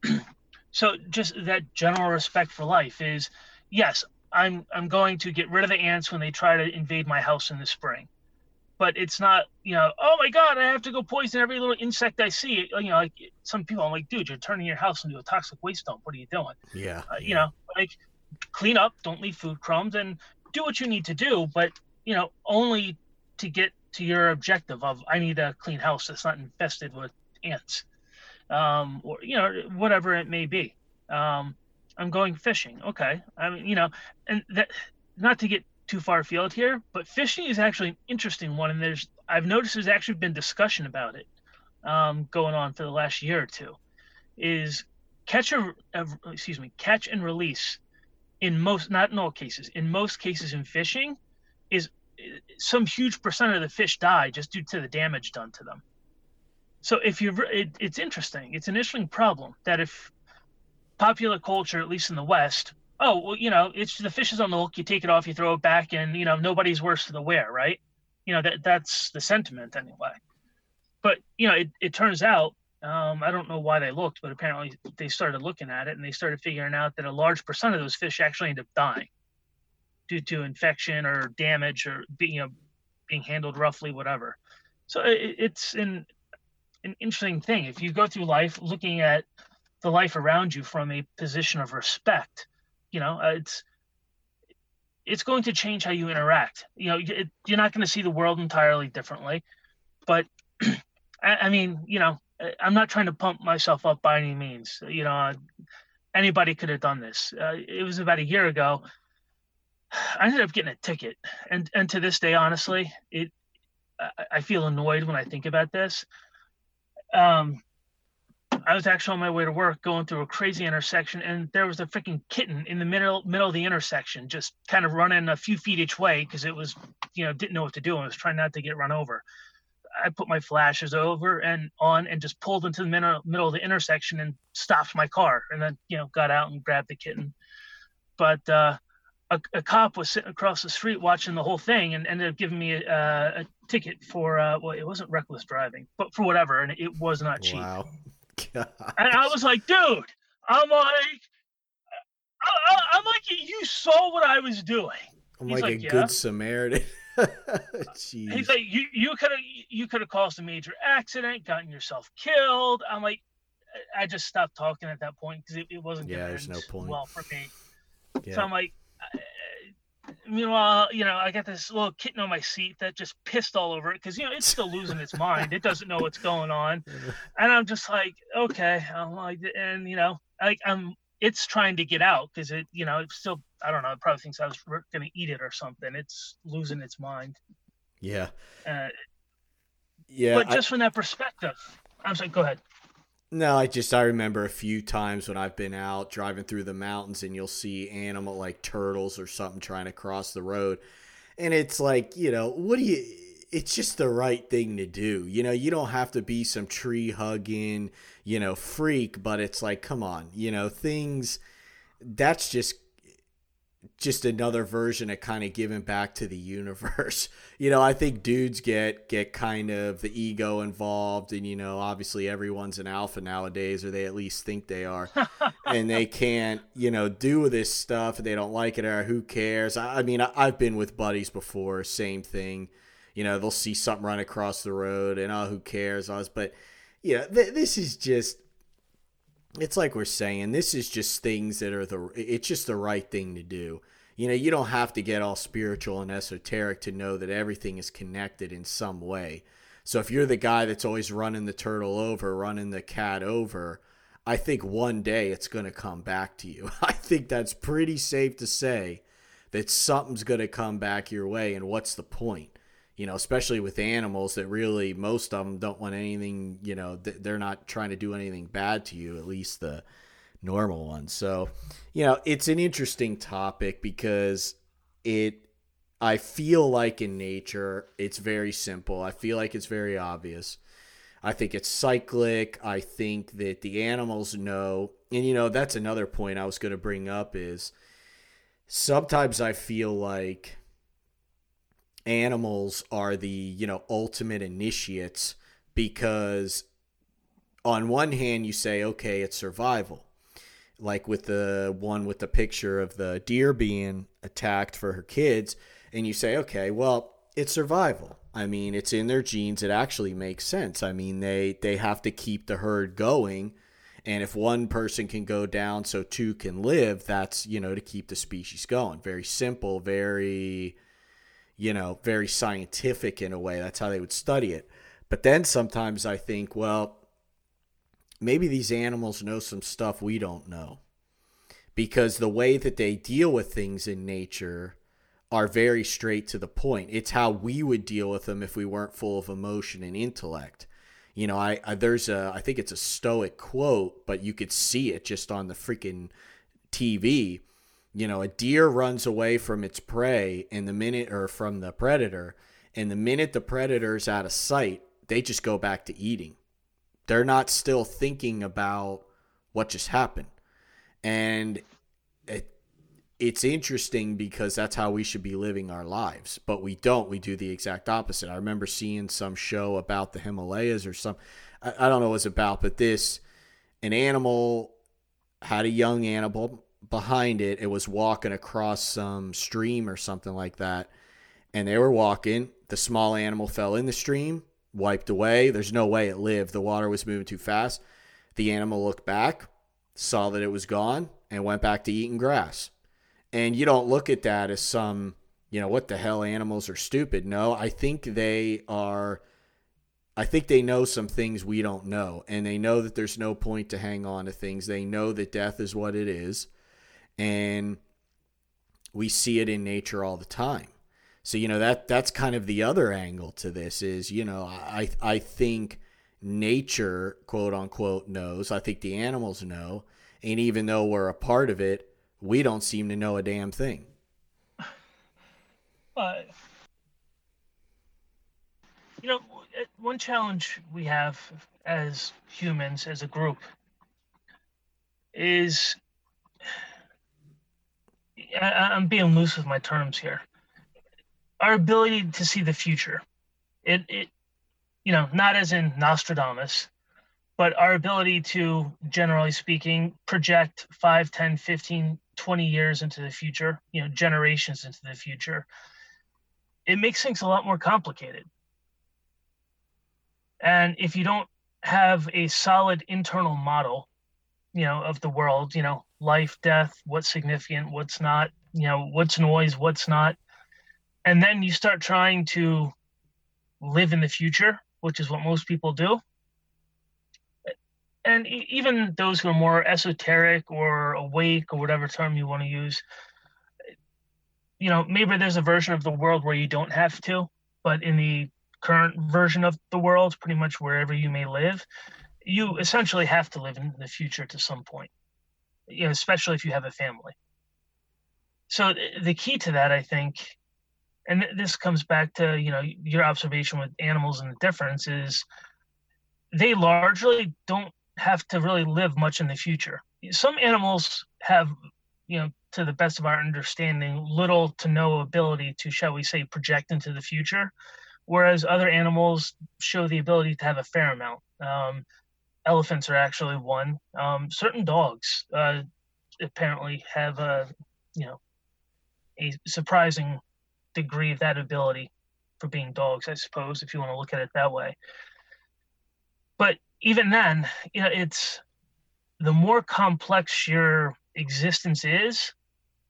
so just that general respect for life is yes, I'm I'm going to get rid of the ants when they try to invade my house in the spring. But it's not, you know, oh my god, I have to go poison every little insect I see. You know, like some people, I'm like, dude, you're turning your house into a toxic waste dump. What are you doing? Yeah. Uh, you know, like clean up, don't leave food crumbs, and do what you need to do. But you know, only to get to your objective of I need a clean house that's not infested with ants, um, or you know, whatever it may be. Um, I'm going fishing. Okay. I mean, you know, and that not to get too far afield here, but fishing is actually an interesting one. And there's I've noticed there's actually been discussion about it um, going on for the last year or two. Is catch a, uh, excuse me catch and release in most not in all cases in most cases in fishing is some huge percent of the fish die just due to the damage done to them so if you it, it's interesting it's an interesting problem that if popular culture, at least in the West, oh well, you know, it's the fish is on the hook. You take it off, you throw it back, and you know nobody's worse for the wear, right? You know that that's the sentiment anyway. But you know, it, it turns out um, I don't know why they looked, but apparently they started looking at it and they started figuring out that a large percent of those fish actually end up dying due to infection or damage or being you know, being handled roughly, whatever. So it, it's an an interesting thing. If you go through life looking at the life around you from a position of respect you know uh, it's it's going to change how you interact you know it, you're not going to see the world entirely differently but I, I, mean you know i'm not trying to pump myself up by any means. You know anybody could have done this. Uh, it was about a year ago. I ended up getting a ticket. And and to this day honestly it I, I feel annoyed when i think about this. Um I was actually on my way to work going through a crazy intersection and there was a freaking kitten in the middle middle of the intersection just kind of running a few feet each way because it was you know didn't know what to do and was trying not to get run over i put my flashes over and on and just pulled into the middle, middle of the intersection and stopped my car and then you know got out and grabbed the kitten but uh, a, a, cop was sitting across the street watching the whole thing and ended up giving me a, a ticket for uh, well it wasn't reckless driving but for whatever and it was not cheap wow. And I was like, dude, I'm like, I, am like, you saw what I was doing. I'm He's like, like a yeah. good Samaritan. He's like, you you could have you could have caused a major accident, gotten yourself killed. I'm like, I just stopped talking at that point because it, it, wasn't. Yeah, there's no point. Well, for me. Yeah. So I'm like, meanwhile, you know, I got this little kitten on my seat that just pissed all over it because you know it's still losing its mind. It doesn't know what's going on, and I'm just like, okay, I'm like, and you know, like I'm, it's trying to get out because it, you know, it still, I don't know, it probably thinks I was gonna eat it or something. It's losing its mind. Yeah. Uh, yeah. But just I, from that perspective, I'm sorry. Go ahead. No, I just I remember a few times when I've been out driving through the mountains and you'll see animal like turtles or something trying to cross the road. And it's like, you know, what do you it's just the right thing to do. You know, you don't have to be some tree hugging, you know, freak, but it's like, come on, you know, things that's just just another version of kind of giving back to the universe. You know, I think dudes get get kind of the ego involved and you know, obviously everyone's an alpha nowadays or they at least think they are. and they can't, you know, do this stuff they don't like it or who cares. I, I mean, I, I've been with buddies before, same thing. You know, they'll see something run across the road and oh, who cares? Us, but you know, th- this is just it's like we're saying this is just things that are the it's just the right thing to do you know, you don't have to get all spiritual and esoteric to know that everything is connected in some way. So if you're the guy that's always running the turtle over, running the cat over, I think one day it's going to come back to you. I think that's pretty safe to say that something's going to come back your way. And what's the point? You know, especially with animals that really, most of them don't want anything, you know, they're not trying to do anything bad to you, at least the normal ones. So, you know, it's an interesting topic because it I feel like in nature it's very simple. I feel like it's very obvious. I think it's cyclic. I think that the animals know. And you know, that's another point I was going to bring up is sometimes I feel like animals are the, you know, ultimate initiates because on one hand, you say, okay, it's survival. Like with the one with the picture of the deer being attacked for her kids, and you say, okay, well, it's survival. I mean, it's in their genes. It actually makes sense. I mean, they they have to keep the herd going, and if one person can go down, so two can live. That's you know to keep the species going. Very simple. Very, you know, very scientific in a way. That's how they would study it. But then sometimes I think, well, maybe these animals know some stuff we don't know. Because the way that they deal with things in nature are very straight to the point. It's how we would deal with them if we weren't full of emotion and intellect. You know, I, I there's a I think it's a stoic quote, but you could see it just on the freaking TV. You know, a deer runs away from its prey in the minute or from the predator, and the minute the predator's out of sight, they just go back to eating. They're not still thinking about what just happened. And it, it's interesting because that's how we should be living our lives, but we don't. We do the exact opposite. I remember seeing some show about the Himalayas or some, I, I don't know what it's about, but this, an animal had a young animal behind it. It was walking across some stream or something like that. And they were walking. The small animal fell in the stream wiped away. There's no way it lived. The water was moving too fast. The animal looked back, saw that it was gone, and went back to eating grass. And you don't look at that as some, you know, what the hell animals are stupid. No, I think they are I think they know some things we don't know. And they know that there's no point to hang on to things. They know that death is what it is. And we see it in nature all the time. So you know that that's kind of the other angle to this is you know I I think nature quote unquote knows. I think the animals know, and even though we're a part of it, we don't seem to know a damn thing. But you know, uh, one challenge we have as humans, as a group, is I, am being loose with my terms here our ability to see the future. It, it, you know, not as in Nostradamus, but our ability to, generally speaking, project 5, 10, 15, 20 years into the future, you know, generations into the future, it makes things a lot more complicated. And if you don't have a solid internal model, you know, of the world, you know, life, death, what's significant, what's not, you know, what's noise, what's not, and then you start trying to live in the future, which is what most people do. And even those who are more esoteric or awake or whatever term you want to use, you know, maybe there's a version of the world where you don't have to, but in the current version of the world, pretty much wherever you may live, you essentially have to live in the future to some point, you know, especially if you have a family. So the key to that, I think, and this comes back to you know your observation with animals and the difference is they largely don't have to really live much in the future some animals have you know to the best of our understanding little to no ability to shall we say project into the future whereas other animals show the ability to have a fair amount um, elephants are actually one um, certain dogs uh, apparently have a you know a surprising degree of that ability for being dogs, I suppose, if you want to look at it that way. But even then, you know, it's the more complex your existence is,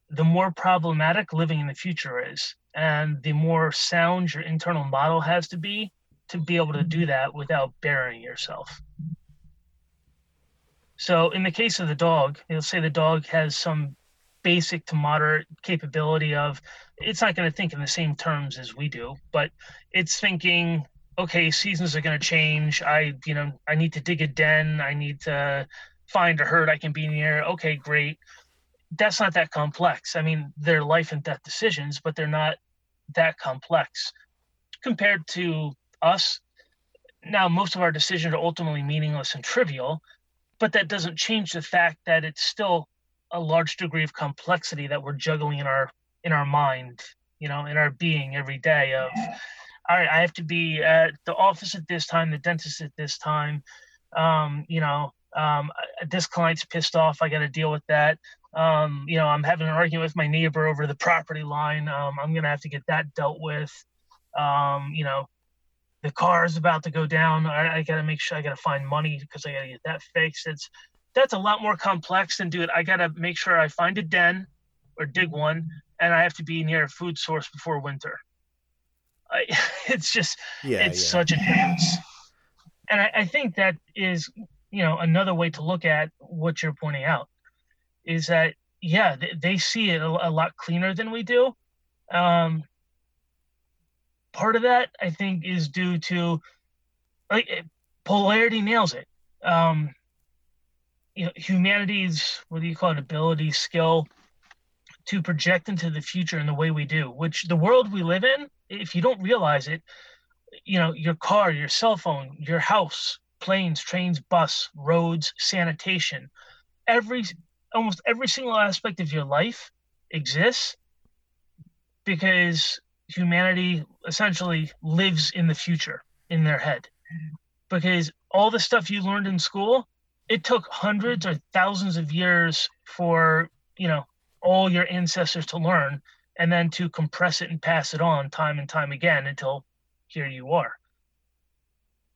the more problematic living in the future is. And the more sound your internal model has to be to be able to do that without burying yourself. So, in the case of the dog, you'll say the dog has some basic to moderate capability of it's not going to think in the same terms as we do but it's thinking okay seasons are going to change. I you know i need to dig a den. I need to find a herd i can be near. Okay great. That's not that complex. I mean they're life and death decisions but they're not that complex. Compared to us now most of our decisions are ultimately meaningless and trivial but that doesn't change the fact that it's still a large degree of complexity that we're juggling in our in our mind you know in our being every day of all right i have to be at the office at this time the dentist at this time Um, you know, um, this client's pissed off. I got to deal with that. Um, you know, I'm having an argument with my neighbor over the property line. Um, I'm gonna have to get that dealt with. Um, you know, the car is about to go down. I, I got to make sure I got to find money because I got to get that fixed. It's that's a lot more complex than do it. I got to make sure I find a den or dig one, and I have to be near a food source before winter. I, it's just yeah, it's yeah. such a difference. And I, I think that is you know another way to look at what you're pointing out is that yeah they, they see it a, a, lot cleaner than we do um, part of that i think is due to like polarity nails it. Um, you know humanity's what do you call it ability skill to project into the future in the way we do which the world we live in if you don't realize it you know your car your cell phone your house planes trains bus roads sanitation every almost every single aspect of your life exists because humanity essentially lives in the future in their head. Because all the stuff you learned in school it took hundreds or thousands of years for you know all your ancestors to learn and then to compress it and pass it on time and time again until here you are.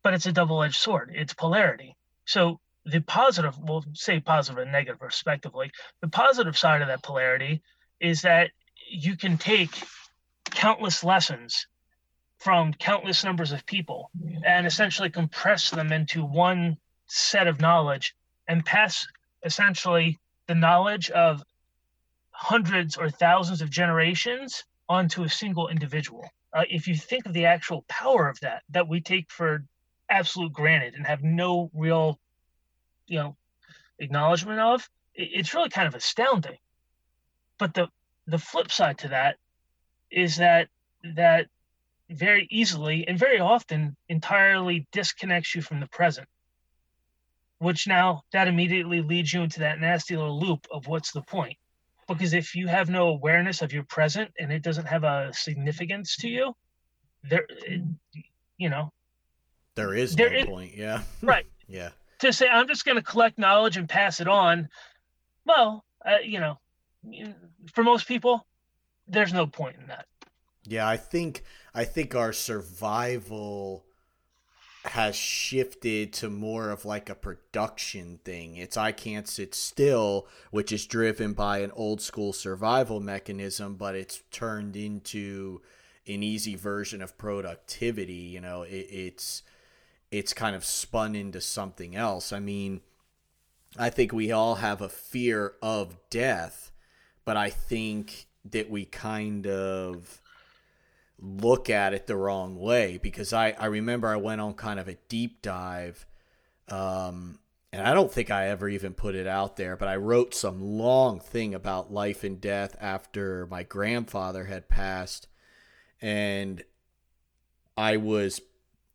But it's a double-edged sword. It's polarity. So the positive, we'll say positive and negative respectively. The positive side of that polarity is that you can take countless lessons from countless numbers of people and essentially compress them into one set of knowledge and pass essentially the knowledge of hundreds or thousands of generations onto a single individual. Uh, if you think of the actual power of that, that we take for absolute granted and have no real you know acknowledgement of it's really kind of astounding but the the flip side to that is that that very easily and very often entirely disconnects you from the present which now that immediately leads you into that nasty little loop of what's the point? Because if you have no awareness of your present and it doesn't have a significance to you there you know. There is there no is, point yeah. Right. Yeah. To say I'm just going to collect knowledge and pass it on, well, uh, you know, for most people, there's no point in that. Yeah, I think I think our survival has shifted to more of like a production thing. It's I can't sit still, which is driven by an old school survival mechanism, but it's turned into an easy version of productivity. You know, it, it's it's kind of spun into something else. I mean, I think we all have a fear of death, but I think that we kind of look at it the wrong way because I, I remember I went on kind of a deep dive. Um, and I don't think I ever even put it out there, but I wrote some long thing about life and death after my grandfather had passed. And I was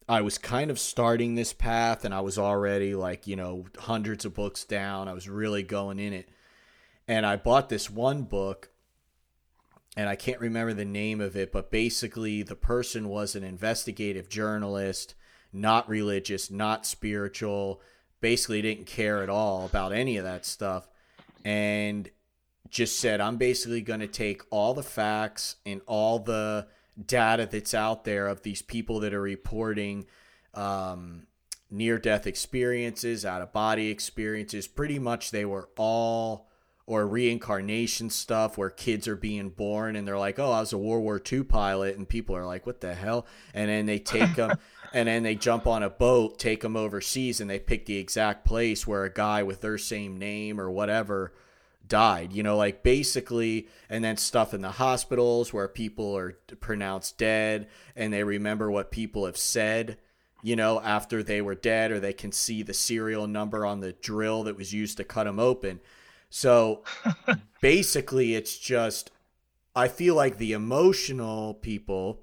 I was kind of starting this path and I was already like, you know, hundreds of books down. I was really going in it. And I bought this one book and I can't remember the name of it, but basically the person was an investigative journalist, not religious, not spiritual, basically didn't care at all about any of that stuff. And just said, I'm basically going to take all the facts and all the data that's out there of these people that are reporting um, near death experiences, out of body experiences. Pretty much they were all or reincarnation stuff where kids are being born and they're like, "Oh, I was a World War II pilot," and people are like, "What the hell?" And then they take them, and then they jump on a boat, take them overseas, and they pick the exact place where a guy with their same name or whatever died. You know, like basically, and then stuff in the hospitals where people are pronounced dead and they remember what people have said, you know, after they were dead, or they can see the serial number on the drill that was used to cut them open. So basically, it's just, I feel like the emotional people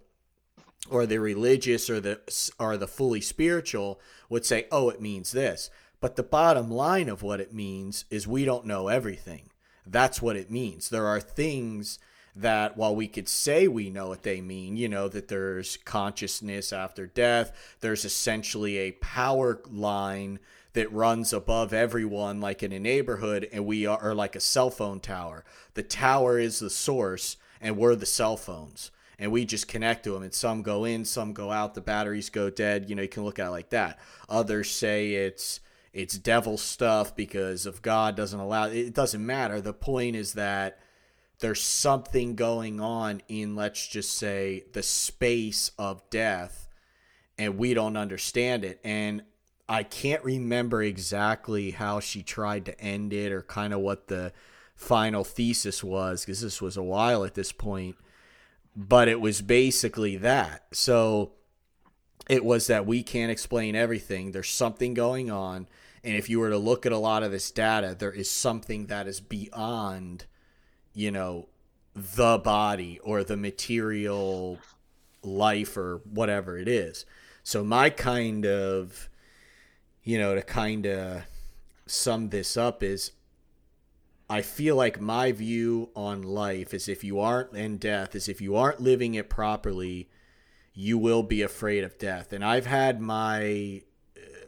or the religious or the or the fully spiritual would say, "Oh, it means this." But the bottom line of what it means is we don't know everything. That's what it means. There are things that while we could say we know what they mean, you know, that there's consciousness after death, there's essentially a power line that runs above everyone, like in a neighborhood, and we are like a cell phone tower. The tower is the source, and we're the cell phones, and we just connect to them. And some go in, some go out. The batteries go dead. You know, you can look at it like that. Others say it's it's devil stuff because of God doesn't allow. It doesn't matter. The point is that there's something going on in let's just say the space of death and we don't understand it and I can't remember exactly how she tried to end it or kind of what the final thesis was because this was a while at this point. But it was basically that. So it was that we can't explain everything. There's something going on. And if you were to look at a lot of this data, there is something that is beyond, you know, the body or the material life or whatever it is. So my kind of you know, to kind of sum this up is I feel like my view on life is if you aren't in death is if you aren't living it properly, you will be afraid of death. And I've had my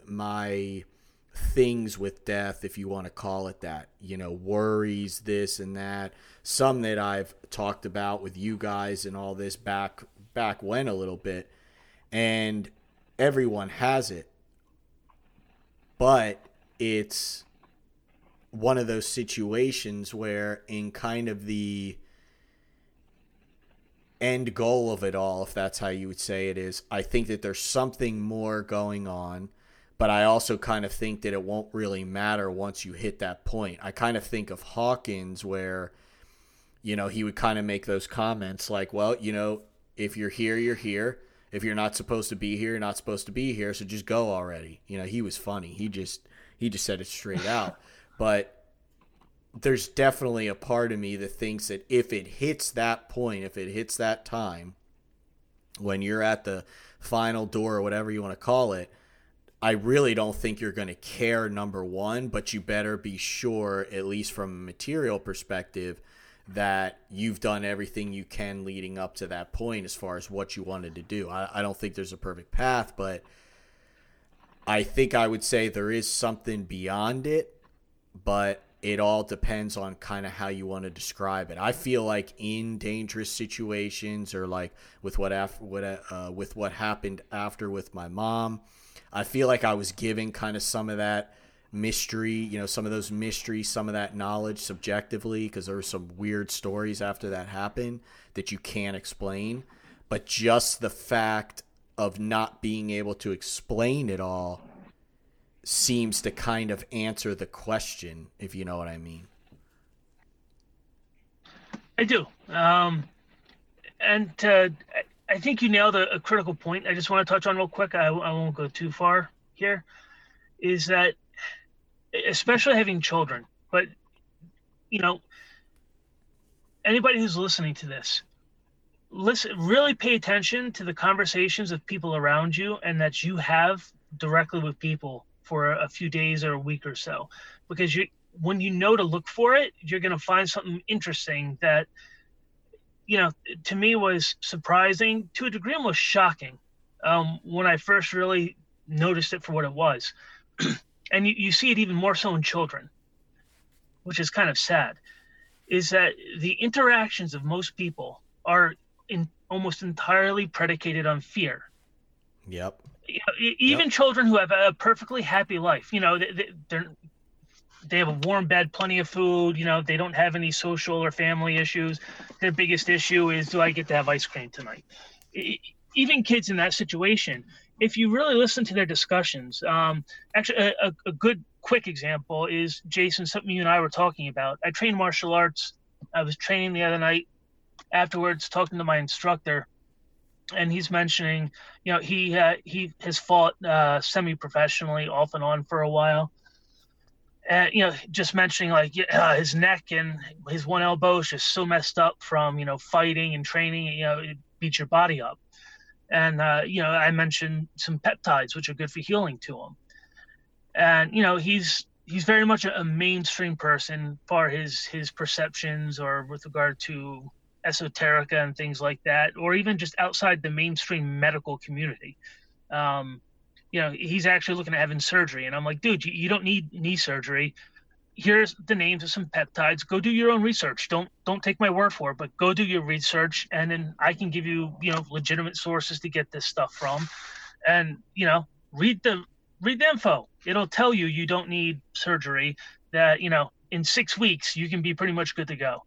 my things with death if you want to call it that. You know, worries this and that. Some that I've talked about with you guys and all this back back when a little bit. And everyone has it but it's one of those situations where in kind of the end goal of it all if that's how you would say it is i think that there's something more going on but i also kind of think that it won't really matter once you hit that point. I kind of think of hawkins where you know he would kind of make those comments like well you know if you're here you're here if you're not supposed to be here, you're not supposed to be here. So just go already. You know, he was funny. He just he just said it straight out. But there's definitely a part of me that thinks that if it hits that point, if it hits that time, when you're at the final door or whatever you want to call it, I really don't think you're going to care, number one, but you better be sure, at least from a material perspective, that you've done everything you can leading up to that point as far as what you wanted to do. I, I don't think there's a perfect path, but I think I would say there is something beyond it, but it all depends on kind of how you want to describe it. I feel like in dangerous situations or like with what after what uh, with what happened after with my mom, I feel like I was giving kind of some of that mystery, you know, some of those mysteries, some of that knowledge subjectively, because there were some weird stories after that happened that you can't explain. But just the fact of not being able to explain it all seems to kind of answer the question, if you know what I mean. I do. Um, and to, I think you nailed a, a, critical point. I just want to touch on real quick. I, I won't go too far here. Is that especially having children. But you know, anybody who's listening to this, listen, really pay attention to the conversations of people around you, and that you have directly with people for a few days or a week or so, because you when you know to look for it, you're going to find something interesting that you know to me was surprising to a degree almost shocking um, when i first really noticed it for what it was and you, you see it even more so in children, which is kind of sad, is that the interactions of most people are in almost entirely predicated on fear. Yep. Even yep. children who have a perfectly happy life, you know, they, they're they have a warm bed, plenty of food. You know, they don't have any social or family issues. Their biggest issue is, do I get to have ice cream tonight? Even kids in that situation, if you really listen to their discussions, um, actually, a, a, good quick example is Jason, something you and I were talking about. I train martial arts. I was training the other night. Afterwards, talking to my instructor, and he's mentioning, you know, he uh, he has fought uh, semi-professionally off and on for a while. And you know, just mentioning like uh, his neck and his one elbow is just so messed up from you know fighting and training. You know, it beats your body up and uh, you know i mentioned some peptides which are good for healing to him and you know he's he's very much a, a mainstream person for his his perceptions or with regard to esoterica and things like that or even just outside the mainstream medical community um, you know, he's actually looking at having surgery. And I'm like, dude, you, you don't need knee surgery. Here's the names of some peptides. Go do your own research. Don't don't take my word for it, but go do your research, and then I can give you you know legitimate sources to get this stuff from, and you know read the read the info. It'll tell you you don't need surgery. That you know in six weeks you can be pretty much good to go.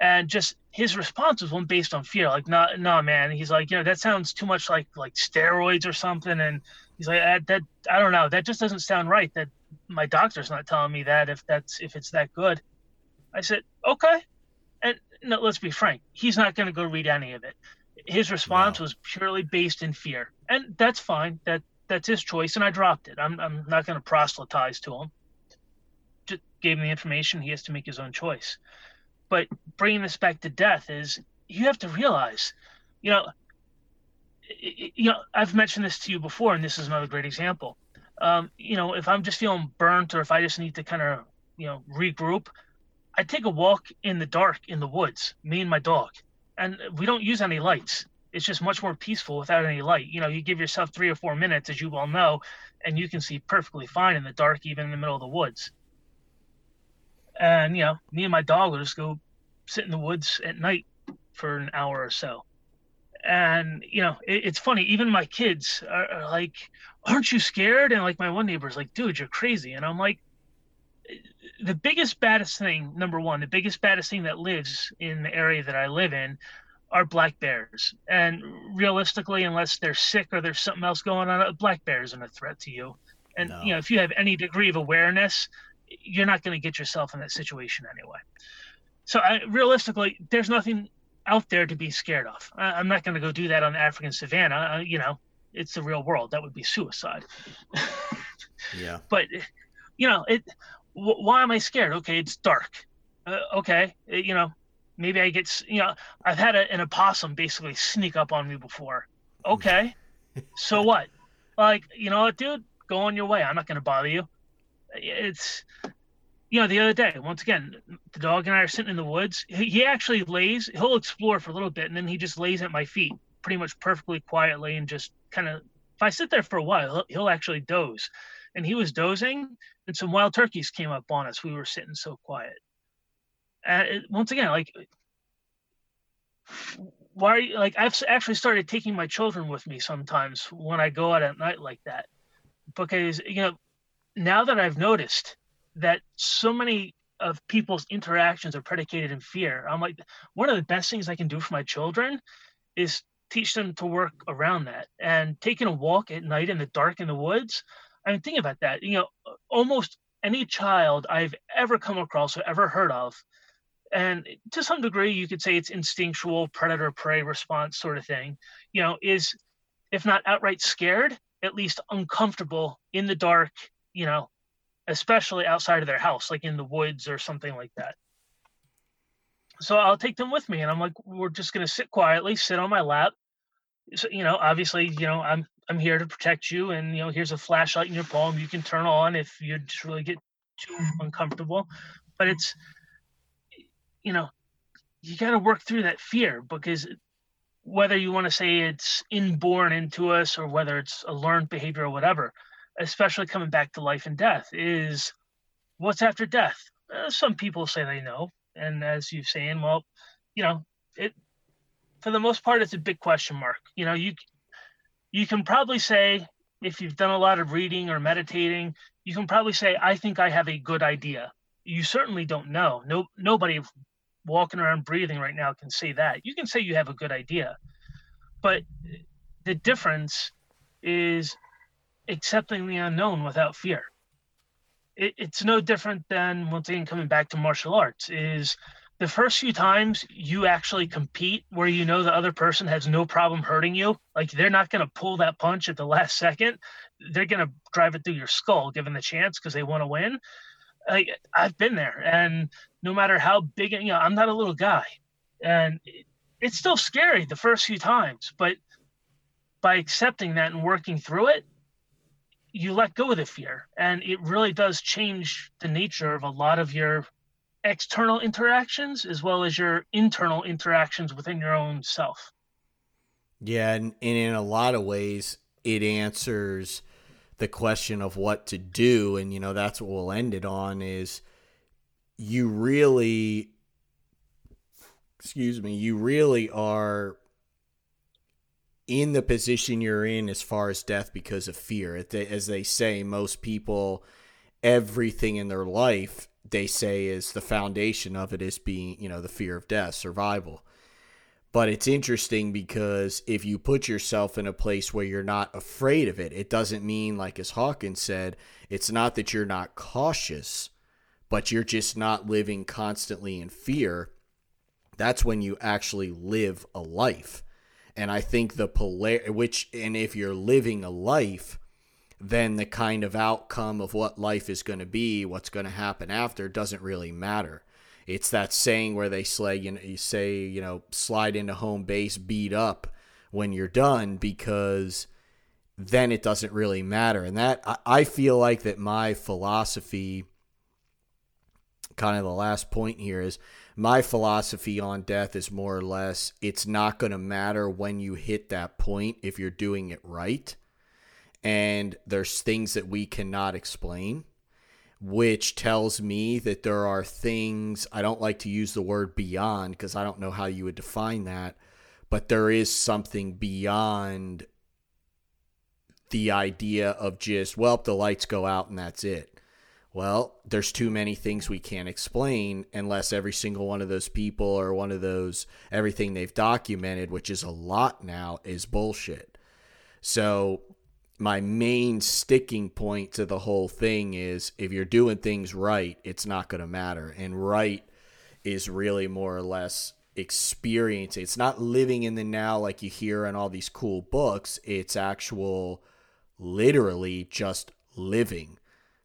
And just his response was one based on fear. Like, no, nah, nah, man. He's like, you know, that sounds too much like like steroids or something. And he's like, that, that I don't know. That just doesn't sound right. That my doctor's not telling me that if that's if it's that good. I said, okay. And no, let's be frank. He's not going to go read any of it. His response no. was purely based in fear, and that's fine. That that's his choice, and I dropped it. I'm I'm not going to proselytize to him. Just gave him the information. He has to make his own choice. But bringing this back to death is you have to realize, you know, you know, I've mentioned this to you before, and this is another great example. Um, you know, if I'm just feeling burnt or if I just need to kind of, you know, regroup, I take a walk in the dark in the woods, me and my dog. And we don't use any lights. It's just much more peaceful without any light. You know, you give yourself three or four minutes, as you well know, and you can see perfectly fine in the dark, even in the middle of the woods. And, you know, me and my dog will just go sit in the woods at night for an hour or so and you know it, it's funny even my kids are, are, like aren't you scared and like my one neighbor's like dude you're crazy and i'm like the biggest baddest thing number one the biggest baddest thing that lives in the area that i live in are black bears and realistically unless they're sick or there's something else going on a black bear isn't a threat to you and no. you know if you have any degree of awareness you're not going to get yourself in that situation anyway so I, realistically there's nothing out there to be scared of. I, am not going to go do that on the African savannah. Uh, you know, it's the real world. That would be suicide. yeah. But you know, it. W- why am I scared? Okay, it's dark. Uh, okay, it, uh, you know, maybe I get. You know, I've had a, an opossum basically sneak up on me before. Okay, so what? Like, you know what, dude? Go on your way. I'm not going to bother you. It's you know, the other day, once again, the dog and I are sitting in the woods. He, he, actually lays, he'll explore for a little bit and then he just lays at my feet pretty much perfectly quietly and just kind of, if I sit there for a while, he'll, he'll actually doze. And he was dozing and some wild turkeys came up on us. We were sitting so quiet. And it, once again, like, why, you, like, I've actually started taking my children with me sometimes when I go out at night like that. Because, you know, now that I've noticed, that so many of people's interactions are predicated in fear. I'm like, one of the best things I can do for my children is teach them to work around that. And taking a walk at night in the dark in the woods, I mean, think about that. You know, almost any child I've ever come across or ever heard of, and to some degree, you could say it's instinctual predator prey response sort of thing, you know, is if not outright scared, at least uncomfortable in the dark, you know, especially outside of their house, like in the woods or something like that. So I'll take them with me, and I'm like, we're just gonna sit quietly, sit on my lap. So, you know, obviously, you know, I'm I'm here to protect you, and you know, here's a flashlight in your palm you can turn on if you just really get too uncomfortable. But it's, you know, you got to work through that fear because whether you want to say it's inborn into us or whether it's a learned behavior or whatever, especially coming back to life and death, is what's after death? Uh, some people say they know, and as you're saying, well, you know, it for the most part, it's a big question mark. You know, you you can probably say if you've done a lot of reading or meditating, you can probably say, I think I have a good idea. You certainly don't know. No, nobody walking around breathing right now can say that. You can say you have a good idea, but the difference is accepting the unknown without fear. It, it's no different than once again coming back to martial arts is the first few times you actually compete where you know the other person has no problem hurting you like they're not going to pull that punch at the last second. They're going to drive it through your skull given the chance because they want to win. Like, i've been there and no matter how big you know i'm not a little guy and it's still scary the first few times but by accepting that and working through it you let go of the fear and it really does change the nature of a lot of your external interactions as well as your internal interactions within your own self. Yeah and, and in a lot of ways it answers the question of what to do and you know that's what we'll end it on is you really excuse me you really are in the position you're in as far as death because of fear. As they say most people everything in their life they say is the foundation of it is being you know the fear of death survival but it's interesting because if you put yourself in a place where you're not afraid of it, it doesn't mean, like as Hawkins said, it's not that you're not cautious, but you're just not living constantly in fear. That's when you actually live a life. And I think the polar, which, and if you're living a life, then the kind of outcome of what life is going to be, what's going to happen after, doesn't really matter it's that saying where they say, you know, you say, you know, slide into home base, beat up when you're done because then it doesn't really matter. And that I feel like that my philosophy, kind of the last point here is my philosophy on death is more or less it's not going to matter when you hit that point if you're doing it right. And there's things that we cannot explain which tells me that there are things I don't like to use the word beyond because I don't know how you would define that, but there is something beyond the idea of just, well, the lights go out and that's it. Well, there's too many things we can't explain unless every single one of those people or one of those, everything they've documented, which is a lot now, is bullshit. So my main sticking point to the whole thing is if you're doing things right, it's not going to matter. And right is really more or less experiencing. It's not living in the now like you hear in all these cool books. It's actual, literally just living.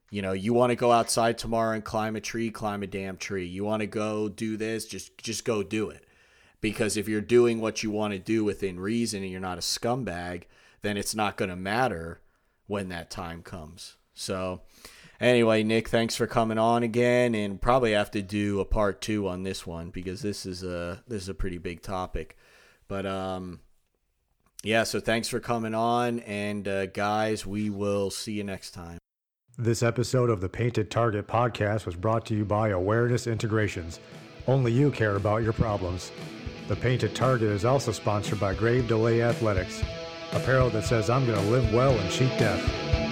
You know, you want to go outside tomorrow and climb a tree, climb a damn tree. You want to go do this, just just go do it. Because if you're doing what you want to do within reason and you're not a scumbag, then it's not going to matter when that time comes. So, anyway, Nick, thanks for coming on again, and probably have to do a part two on this one because this is a this is a pretty big topic. But um, yeah, so thanks for coming on, and uh, guys, we will see you next time. This episode of the Painted Target podcast was brought to you by Awareness Integrations. Only you care about your problems. The Painted Target is also sponsored by Grave Delay Athletics apparel that says I'm going to live well and cheat death.